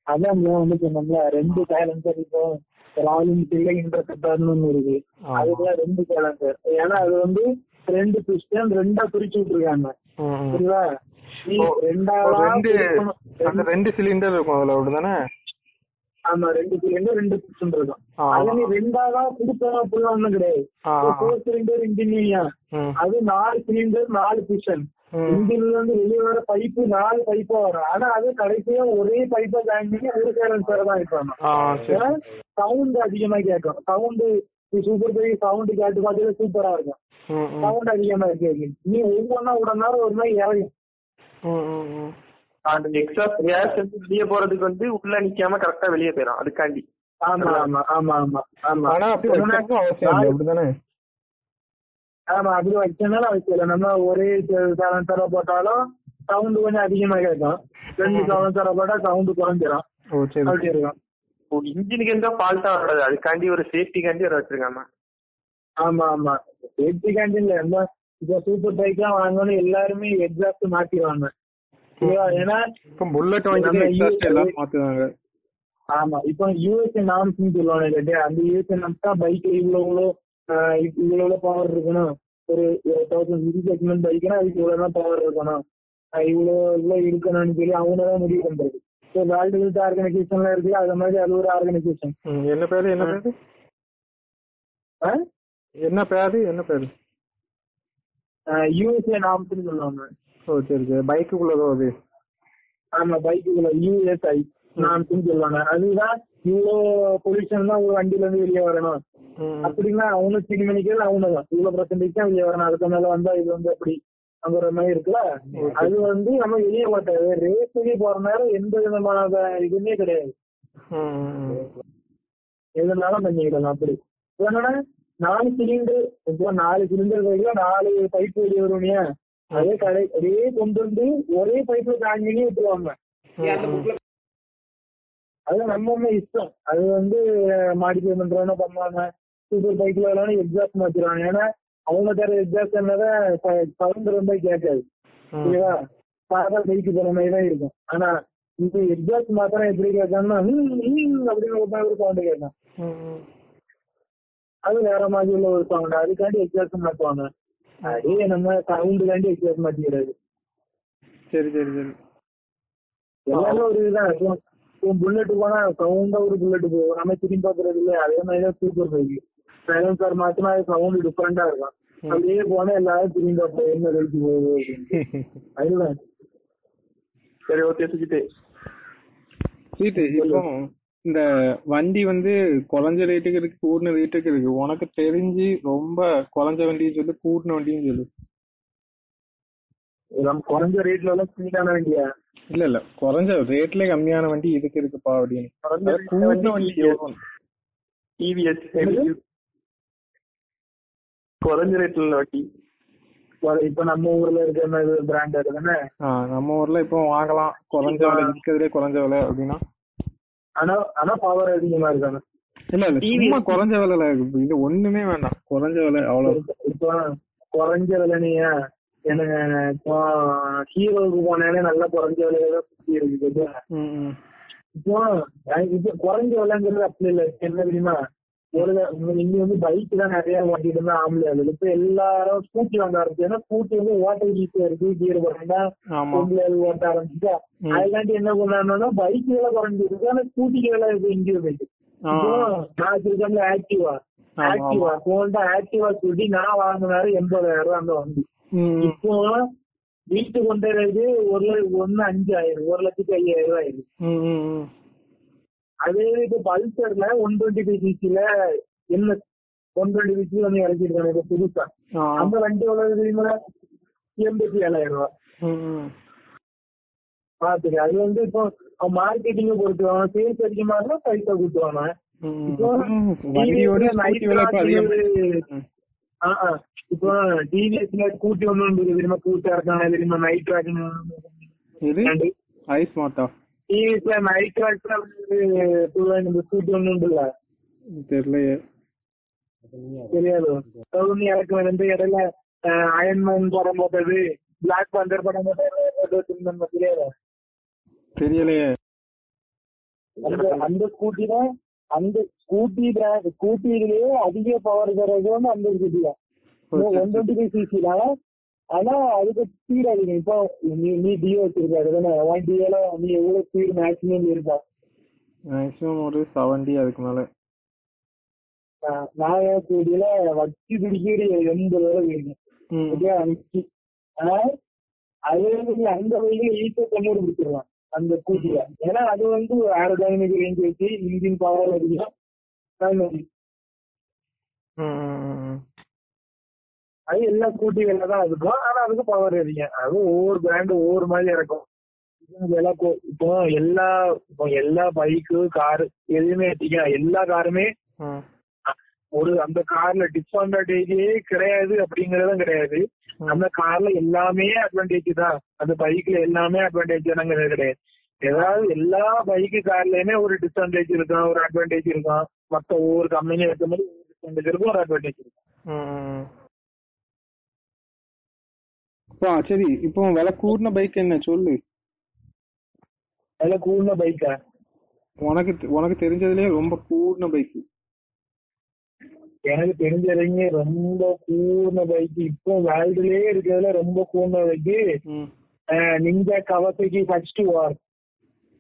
S2: அதான் வந்து சொன்னோம்ல ரெண்டு சைலன்சர் இப்போ என்ஃபீல்ட்ல இன்டர்செப்டர்னு ஒண்ணு இருக்கு
S1: ஆமா.
S2: அதுக்குலாம் ரெண்டு சைலன்சர் ஏன்னா அது வந்து ரெண்டு பிஸ்டன் ரெண்டா பிரிச்சு விட்டுருக்காங்க. புரியுதா
S1: ரெண்டு. அந்த ரெண்டு சிலிண்டர் இருக்கும் அதுல அப்படிதானே
S2: ஆமா ரெண்டு சிலிண்டர் ரெண்டு பிஸ்டன் இருக்கும். அது நீ அப்படிலாம் ஒண்ணும் கிடையாது. ஃபோர் சிலிண்டர் இன்ஜினியா
S1: ம்,
S2: அது நாலு சிலிண்டர் நாலு
S1: ம்.
S2: இன்ஜின்ல இருந்து வெளியே வர பைப்பு நாலு பைப்பா வரும். ஆனா அது கடைசியா ஒரே பைப்பா ஜாயின் பண்ணி ஒரு சைலன்சர் தான் இருப்பாங்க
S1: ஆ, சரி.
S2: சவுண்ட் அதிகமா கேட்கும். சவுண்ட் சூப்பர் பெரிய சவுண்ட் கேட்டு பார்த்தது சூப்பரா இருக்கும். சவுண்ட் அதிகமா இருக்கு. நீ ஒவ்வொன்னா உடனே ஒரு மாதிரி இறங்கும்.
S4: அந்த எக்ஸாஸ்ட் கேஸ் வந்து வெளியே போறதுக்கு வந்து உள்ள நிக்காம கரெக்டா வெளியே போயிடும் அதுக்காண்டி.
S2: ஆமா ஆமா ஆமா ஆமா. ஆமா
S1: ஆனா அப்படி அவசியம் அப்படிதானே
S2: ஆமா அப்படி வச்சனால அவசியம் நம்ம ஒரே சலன்சரை போட்டாலும் சவுண்ட் கொஞ்சம் அதிகமா கேட்கும். ரெண்டு சலன்சரை போட்டா சவுண்ட் குறைஞ்சிரும்.
S1: ஓ சரி
S2: அப்படி இருக்கும்.
S3: இன்ஜினுக்கு எந்த ஃபால்ட்டா வராது. அதுக்காண்டி ஒரு சேஃப்டிக்காண்டி வர வச்சிருக்காங்க.
S2: ஆமா ஆமா. சேஃப்டி கேண்டில் என்ன இப்ப சூப்பர் பைக் எல்லாம் வாங்கணும் எல்லாருமே எக்ஸாஸ்ட் மாத்திடுவாங்க? ஏன்னா
S1: இப்ப புல்லட் வாங்கி
S2: நம்ம
S1: எக்ஸாஸ்ட்
S2: US
S1: எல்லாரும் மாத்துவாங்க
S2: ஆமா இப்போ யூஎஸ்ஏ நாம்ஸ் சொல்லுவாங்க இல்லையா அந்த யூஎஸ்ஏ நாம்ஸ் தான் பைக்ல இவ்வளவு இவ்வளவு பவர் இருக்கணும். ஒரு தௌசண்ட் சிசி செக்மெண்ட் பைக்னா அதுக்கு இவ்வளவுதான் பவர் இருக்கணும். இவ்வளவு இவ்வளவு இருக்கணும்னு சொல்லி அவங்க தான் முடிவு பண்றது. ஸோ வேர்ல்டு ஹெல்த் ஆர்கனைசேஷன்ல இருக்குல்ல அது மாதிரி அது ஒரு ஆர்கனைசேஷன்
S1: என்ன பேரு என்ன பேரு? என்ன பேரு என்ன பேரு?
S2: யூஎஸ்ஏ நாம்ஸ்னு சொல்லுவாங்க.
S1: ஓ சரி சரி. பைக்குள்ளதோ அது?
S2: ஆமா பைக்குள்ள யூஎஸ்ஐ நாம்ஸ்னு சொல்லுவாங்க. அதுதான் இவ்வளோ பொல்யூஷன் தான் ஒரு வண்டியில இருந்து வெளியே வரணும். அப்படின்னா அவனு சினி மணிக்கள் அவனுதான் இவ்வளவு பர்சன்டேஜ் தான் வெளியே வரணும். அதுக்கு மேல வந்தா இது வந்து அப்படி அங்குற மாதிரி இருக்குல்ல? அது வந்து நம்ம வெளியே மாட்டாது ரேஸுக்கு போற நேரம் எந்த விதமான இதுவுமே கிடையாது. எதுனாலும் பண்ணிக்கிடலாம். அப்படி. என்னன்னா நாலு சிலிண்டர் இப்போ நாலு சிலிண்டர் பைக்ல நாலு பைப் வெளியே வருவனியா அதே கடை அதே கொண்டு வந்து ஒரே பைப்ல ஜாயின் பண்ணி விட்டுருவாங்க. அது நம்ம நம்ம இஷ்டம். அது வந்து மாடிஃபை பண்றவன பண்ணுவாங்க? சூப்பர் பைக்ல எல்லாம் எக்ஸாஸ்ட் மாத்திடுவாங்க. ஏன்னா அவங்க தர எக்ஸாஸ்ட் என்னதான் சவுண்ட் ரொம்ப கேட்காது. ஓகேவா சாதா பைக்கு போற மாதிரி தான் இருக்கும். ஆனா இது எக்ஸாஸ்ட் மாத்திரம் எப்படி ஹம் அப்படின்னு ஒரு மாதிரி ஒரு சவுண்ட் கேட்கும். அது வேற மாதிரி உள்ள ஒரு சவுண்ட் அதுக்காண்டி எக்ஸாஸ்ட் மாத்துவாங்க. அதே நம்ம சவுண்டுக்காண்டி எக்ஸாஸ்ட் மாத்திக்கிறது.
S1: சரி சரி சரி.
S2: எல்லாமே ஒரு இதுதான். புல்லட் போனா சவுண்டா ஒரு புல்லட் போகும். நம்ம திரும்பி பாக்குறது இல்லையா அதே மாதிரி தான் சூப்பர் பைக் சைலன்சர் மாத்தினா சவுண்ட் டிஃபரெண்டா இருக்கும் அப்படியே போனா எல்லாரும் திரும்பி பார்ப்போம் என்ன வெயிட் போகுது. அதுதான்
S3: சரி ஓகே சுஜித்
S1: சீட்டு இப்போ இந்த வண்டி வந்து குறைஞ்ச ரேட்டுக்கு இருக்கு கூடின ரேட்டுக்கு இருக்கு. உனக்கு தெரிஞ்சு ரொம்ப குறைஞ்ச வண்டின்னு சொல்லு கூடின வண்டின்னு சொல்லு.
S2: நம்ம குறைஞ்ச ரேட்ல எல்லாம் ஸ்பீடான வண்டியா?
S1: இல்ல இல்ல. குறைஞ்ச ரேட்ல கம்மியான வண்டி இதுக்கு இருக்குப்பா அப்படின்னு. கூடின வண்டி?
S3: டிவிஎஸ்? குறைஞ்ச ரேட்ல
S2: குறை- இப்ப நம்ம ஊர்ல இருக்கிற பிராண்ட் தானே
S1: நம்ம ஊர்ல இப்போ வாங்கலாம். குறைஞ்ச விலை இருக்கிறதுலே குறைஞ்ச விலை அப்படின்னா?
S2: ஆனா ஆனா பவர் அதிகமா இருக்காங்க
S1: இல்ல இல்ல சும்மா குறைஞ்ச விலைல இருக்கு. இது ஒண்ணுமே வேண்டாம். குறைஞ்ச விலை அவ்வளவு.
S2: இப்போ குறைஞ்ச விலைனியா எனக்கு இப்போ ஹீரோவுக்கு போனாலே நல்ல குறைஞ்ச விலையில சுத்தி இருக்குது
S1: ம், ம்.
S2: இப்போ குறைஞ்ச விலைங்கிறது அப்படி இல்ல. என்ன தெரியுமா? இங்க வந்து பைக் தான் நிறைய ஓட்டிட்டு இருந்தா ஆம்பளை இப்ப எல்லாரும் ஸ்கூட்டி வாங்க ஆரம்பிச்சு ஏன்னா ஸ்கூட்டி வந்து ஓட்ட ஈஸியா இருக்கு கீர் போட்டா பொம்பளை ஓட்ட ஆரம்பிச்சுட்டா
S1: ம்.
S2: அதுக்காண்டி என்ன பண்ணாங்கன்னா பைக் விலை குறைஞ்சிருக்கு ஆனா ஸ்கூட்டிக்கு விலை
S1: ஆ,
S2: இப்போ நான் ஆக்டிவா ஆக்டிவா போன்டா ஆக்டிவா சொல்லி நான் வாங்கினாரு எண்பதாயிரம் ரூபாய் அந்த வண்டி இப்போ வீட்டுக்கு கொண்டு ஒரு ஒண்ணு அஞ்சு ஆயிரம் ஒரு லட்சத்தி ஐயாயிரம் ரூபாய் ஆயிருக்கு
S1: ம், ம், ம்.
S2: அதே இது பல்சர்ல ஒன் டுவெண்ட்டி ஃபைவ் சிசில என்ன ஒன் டுவெண்ட்டி சிசி வந்து இறக்கிருக்காங்க இப்ப புதுசா. அந்த வண்டி எவ்வளவு தெரியுமா எண்பத்தி ஏழாயிரம் ரூபாய். பாத்துக்க அது வந்து இப்போ மார்க்கெட்டிங்க பொறுத்து அவன் சேல்ஸ் அதிகமா இருந்தா பைசா கொடுத்துருவாங்க.
S1: ம்,
S2: இப்போ
S1: இப்ப.
S2: இப்போ டிவிஎஸ்ல ஸ்கூட்டி ஒண்ணு தெரியுமா? கூட்டா இருக்காங்க தெரியுமா? நைட் ட்ராக்
S1: இது? ஐஸ் மாட்டா
S2: டிவிஎஸ்ல நைட் ஸ்கூட்டி ஒண்ணு உண்டுல்ல?
S1: தெரியலையே.
S2: தெரியாது. ஒண்ணு இறக்கு வந்து இடையில அயன்மேன் படம் போட்டது பிளாக் பந்தர் படம் போட்டது தெரியாது
S1: தெரியலையே.
S2: அந்த அந்த ஸ்கூட்டி தான் அந்த ஸ்கூட்டி ஸ்கூட்டிலேயே அதிக பவர் தரது வந்து அந்த ஸ்கூட்டி தான். ஒன் டுவெண்ட்டி ஃபைவ் சிசி தான் ஆனா அதுக்கு ஸ்பீட் அதிகம் இப்போ நீ நீ டிஓ வச்சிருக்காரு தானே? ஒன் டிஓல நீ எவ்வளவு ஸ்பீட் மேக்ஸிமம் இருக்கா?
S1: மேக்ஸிமம் ஒரு செவன்டி அதுக்கு மேல.
S2: நான் என் ஸ்கூட்டியில வச்சு பிடிக்கிற எண்பது வரை இருக்கும்
S1: ம்.
S2: ஓகே அஞ்சு. ஆனா அது வந்து அந்த வழியில ஈஸியா தொண்ணூறு பிடிச்சிடலாம். அந்த ஸ்கூட்டில ஏன்னா அது வந்து ஏரோடைனமிக் ரேஞ்ச் வச்சு இன்ஜின் பவர் அதிகம். அது எல்லா ஸ்கூட்டிகள்ல தான் இருக்கும் ஆனா அதுக்கு பவர் அதிகம் அது ஒவ்வொரு பிராண்டு ஒவ்வொரு மாதிரி இருக்கும் இப்போ எல்லா இப்போ எல்லா பைக்கு காரு எதுவுமே எடுத்துக்க எல்லா காருமே. ஒரு அந்த கார்ல டிஸ்அட்வான்டேஜே கிடையாது அப்படிங்கறதும் கிடையாது. அந்த கார்ல எல்லாமே அட்வான்டேஜ் தான். அந்த பைக்ல எல்லாமே அட்வான்டேஜ் தானங்கிறது கிடையாது. ஏதாவது எல்லா பைக்கு கார்லயுமே ஒரு டிஸ்அட்வான்டேஜ் இருக்கும் ஒரு அட்வான்டேஜ் இருக்கும் மத்த ஒவ்வொரு கம்பெனி இருக்க மாதிரி ஒரு டிஸ்அட்வான்டேஜ் இருக்கும் ஒரு அட்வான்டேஜ் இருக்கும்.
S1: அப்பா சரி. இப்போ விலை கூடின பைக் என்ன? சொல்லு.
S2: அதில் கூடின பைக்கா
S1: உனக்கு உனக்கு தெரிஞ்சதுலயே ரொம்ப கூடின பைக்
S2: எனக்கு தெரிஞ்ச வரைக்கும் ரொம்ப கூடின பைக் இப்போ வேர்ல்டுலயே இருக்கிறதுல ரொம்ப கூடின பைக்கு நிஞ்சா கவசைக்கு ஃபர்ஸ்ட் வார்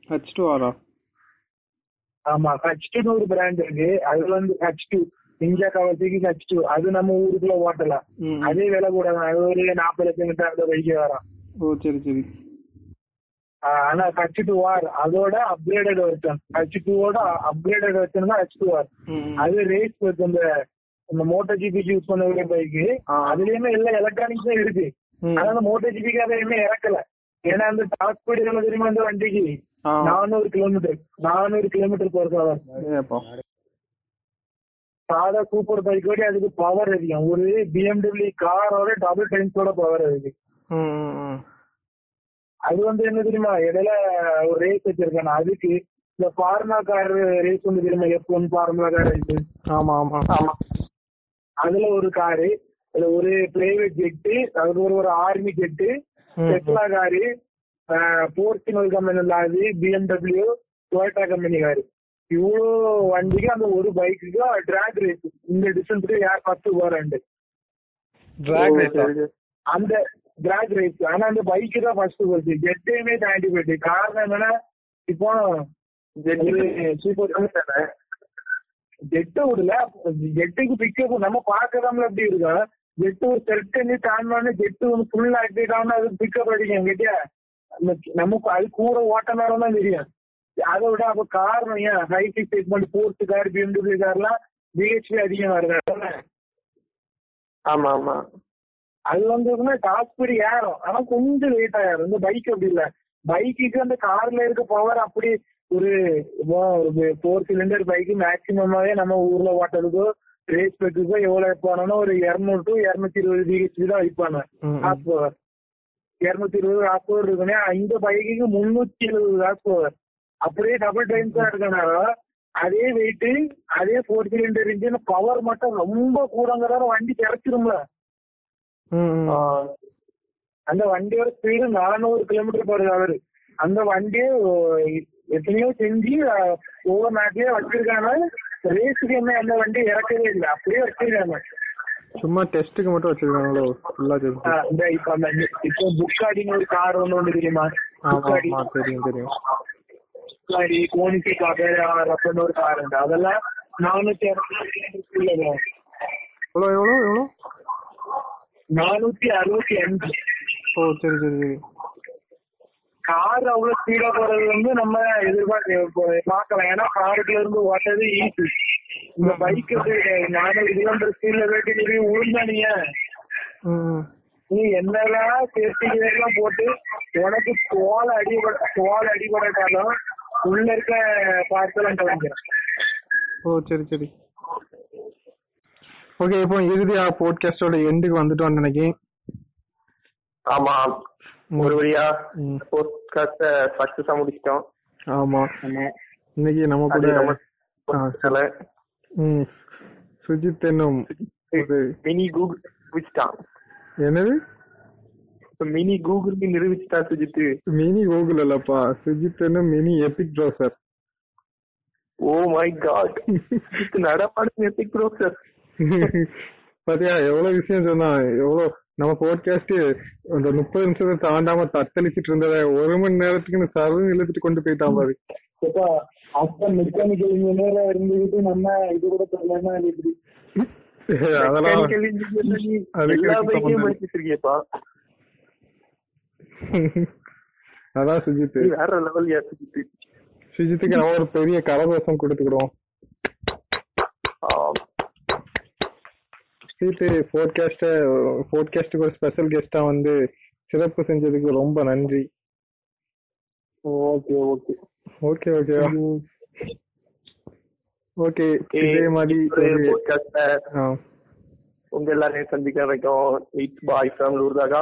S1: ஹச் டூ ஆரா
S2: ஆமா ஹச் டூ ஒரு பிராண்ட் இருக்கு. அது வந்து ஹச் டூ நிஞ்சா கவசைக்கு ஹச் டூ அது நம்ம ஊருக்குள்ள ஓட்டலாம் அதே விலை கூட. அது ஒரு நாற்பது லட்சம் கிட்ட அந்த பைக்கு வரும்.
S1: ஓ சரி சரி.
S2: ஆனா ஹச் டூ ஆர் அதோட அப்கிரேடட் வெர்ஷன் ஹச் டூவோட அப்கிரேடட் வெர்ஷன் தான் ஹச் டூ ஆர் அது ரேஸ் இந்த இந்த மோட்டோ ஜிபிக்கு யூஸ் பண்ணக்கூடிய பைக்கு அதுலயுமே எல்லா எலக்ட்ரானிக்ஸும் இருக்கு. ஆனா அந்த மோட்டோ ஜிபிக்கு அதை இன்னும் இறக்கல. ஏன்னா அந்த டாப் ஸ்பீடு தெரியுமா அந்த வண்டிக்கு? நானூறு கிலோமீட்டர் நானூறு கிலோமீட்டர் போறதா சாதா சூப்பர் பைக்கோட அதுக்கு பவர் அதிகம் ஒரு பிஎம்டபிள்யூ காரோட டபுள் டைம்ஸோட பவர் இருக்கு அது வந்து என்ன தெரியுமா? இடையில ஒரு ரேஸ் வச்சிருக்காங்க அதுக்கு இந்த ஃபார்மா கார் ரேஸ் வந்து தெரியுமா? F one formula car race
S1: ஆமா ஆமா.
S2: ஆமா. அதுல ஒரு காரு அதுல ஒரு பிரைவேட் ஜெட்டு அதுக்கு ஒரு ஒரு ஆர்மி ஜெட்டு டெஸ்லா காரு போர்ச்சுனல் கம்பெனி இல்லாது பிஎம்டபிள்யூ டொயோட்டா கம்பெனி காரு இவ்வளோ வண்டிக்கு அந்த ஒரு பைக்குக்கு டிராக் ரேஸ் இந்த டிஸ்டன்ஸ்க்கு யார் ஃபர்ஸ்ட் போறாண்டு
S1: டிராக் ரேஸ்
S2: அந்த டிராக் ரேஸ் ஆனா அந்த பைக்கு தான் ஃபர்ஸ்ட் போச்சு ஜெட்டையுமே தாண்டி போயிட்டு காரணம் என்னன்னா இப்போ சூப்பர் ஜெட்டு விடல. ஜெட்டுக்கு பிக்கப் நம்ம பாக்கதாம்ல எப்படி இருக்கும் ஜெட்டு ஒரு செட் பண்ணி தாண்டினோடனே ஜெட்டு வந்து ஃபுல் ஆக்டிவேட் ஆனா அது பிக்கப் அடிக்கும். கேட்டியா? நமக்கு அது கூட ஓட்ட நேரம் தான் தெரியும். அதை விட அப்ப காரணம் ஏன்? ஹைட்டி செக்மெண்ட் ஃபோர்த் கார் பிஎம்டபிள்யூ கார்லாம் பிஹெச்பி அதிகம் வருது
S4: ஆமா ஆமா.
S2: அது வந்து டாப் ஸ்பீடு ஏறும். ஆனா கொஞ்சம் லேட் ஆயிரும் இந்த பைக் அப்படி இல்ல. பைக்குக்கு அந்த கார்ல இருக்க பவர் அப்படி ஒரு ஃபோர் சிலிண்டர் பைக் மேக்சிமமாவே நம்ம ஊர்ல ஓட்டுறதுக்கோ ரேஸ் பைக்குக்கோ எவ்வளவு போனோம்னா ஒரு இருநூறு டு இருநூத்தி இருபது பிஹெச்பி தான் வைப்பாங்க ஹாஃப் பவர் இருநூத்தி இருபது ஹாஃப் பவர் இருக்குன்னா இந்த பைக்குக்கு முன்னூத்தி எழுபது ஹாஃப் பவர் அப்படியே டபுள் டைம்ஸ் இருக்கனால அதே வெயிட் அதே ஃபோர் சிலிண்டர் இன்ஜின் பவர் மட்டும் ரொம்ப கூடங்கிறத வண்டி கிடைச்சிரும்ல. அந்த வண்டியோட ஸ்பீடு நானூறு கிலோமீட்டர் பர் ஹவர் அந்த வண்டியை எத்தனையோ செஞ்சு ஒவ்வொரு நாட்டிலேயே வச்சிருக்காங்க. ரேஸுக்கு என்ன அந்த வண்டி இறக்கவே இல்லை. அப்படியே வச்சிருக்காங்க.
S1: சும்மா டெஸ்ட்டுக்கு மட்டும் வச்சிருக்காங்களோ? ஃபுல்லா
S2: இந்த இப்ப அந்த இப்போ புக்காடின்னு ஒரு கார் ஒண்ணு ஒண்ணு தெரியுமா?
S1: ஆமா தெரியும். தெரியும்
S2: புக்காடி கோனிசி காப்பேன்னு ஒரு கார் உண்டு அதெல்லாம் நானூத்தி அறுபத்தி
S1: எவ்வளோ எவ்வளோ எவ்வளோ
S2: நானூத்தி அறுபத்தி அஞ்சு
S1: ஓ சரி சரி சரி
S2: கார் அவ்வளவு ஸ்பீடா போறது வந்து நம்ம எதிர்பார்க்க பார்க்கலாம் ஏன்னா காருக்குள்ள இருந்து ஓட்டது ஈஸி இந்த பைக் நானூறு கிலோமீட்டர் ஸ்பீட்ல போயிட்டு நீ உழுந்தா நீங்க
S1: ம்
S2: நீ என்னெல்லாம் சேஃப்டி கியர்லாம் போட்டு உனக்கு தோல் அடிபட தோல் அடிபடாட்டாலும் உள்ள இருக்க பார்ட்ஸ் எல்லாம் கலைஞ்சிடும்
S1: ஓ சரி சரி. ஓகே இப்போ இறுதியா போட்காஸ்டோட எண்டுக்கு வந்துட்டோம்னு நினைக்கிறேன்.
S4: ஆமா. ஒரு வழியா. போட்காஸ்ட சக்சஸா முடிச்சிட்டோம்.
S1: ஆமா. இன்னைக்கு நம்ம கூட ம். சுஜித் என்னும் ஒரு
S4: மினி கூகுள் நிரூபிச்சிட்டான்
S1: என்னது?
S4: மினி கூகுள் நிரூபிச்சிட்டான் சுஜித்
S1: மினி கூகுள் இல்லப்பா. சுஜித் என்னும் mini epic browser
S4: oh my God. நடமாடும் எபிக் ப்ரோசர்
S1: பாத்தியா எவ்வளவு விஷயம் சொன்னா எவ்வளவு நம்ம போட்காஸ்ட் அந்த முப்பது நிமிஷத்தை தாண்டாம தத்தளிச்சிட்டு இருந்தத ஒரு மணி நேரத்துக்கு சர்வம் இழுத்துட்டு கொண்டு போயிட்டான் பாரு.
S2: அப்ப மெக்கானிக்கல் இன்ஜினியரா இருந்துகிட்டு நம்ம இது கூட அது எப்படி?
S1: அதெல்லாம் அதுக்கு
S4: எல்லா
S1: இதுக்கு
S4: பைக்கையும்
S1: சம்பந்தம்
S4: படிச்சிட்டு இருக்கியப்பா
S1: அதான் சுஜித்
S4: வேற லெவல் யா சுஜித்
S1: சுஜித்துக்கு நம்ம ஒரு பெரிய கரகோஷம் கொடுத்துக்கிடுவோம்.
S4: ஆம்.
S1: சுஜித் போட்காஸ்ட போட்காஸ்டுக்கு ஒரு ஸ்பெஷல் கெஸ்டா வந்து சிறப்பு செஞ்சதுக்கு ரொம்ப நன்றி.
S2: Okay okay.
S1: Okay okay. Okay இதே மாதிரி
S4: உங்க எல்லாரையும் சந்திக்க வரைக்கும் இட்ஸ் பாய் ஃப்ரம் லூர்தாகா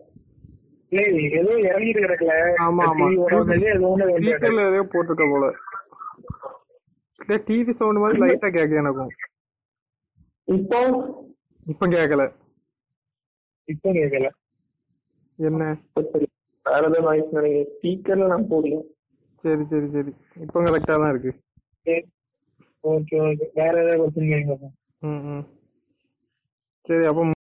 S2: ஏதோ இறங்கிட்டு கிடக்கல.
S1: ஆமா ஆமா.
S2: ஏதோ
S1: ஸ்பீக்கர்ல ஏதோ போட்டிருக்க போல. டிவி சவுண்ட் மாதிரி லைட்டா கேக்குது எனக்கும்.
S3: இப்போ?
S1: இப்ப கேக்கல.
S2: இப்ப கேட்கல
S1: என்ன?
S3: வேற ஏதாவது நாய்ஸ் நினைக்கிறேன் ஸ்பீக்கர்ல நான் போடுவேன்
S1: சரி சரி சரி. இப்ப கரெக்டா தான் இருக்கு.
S2: Okay okay. வேற ஏதாவது
S1: ம் ம். சரி அப்போ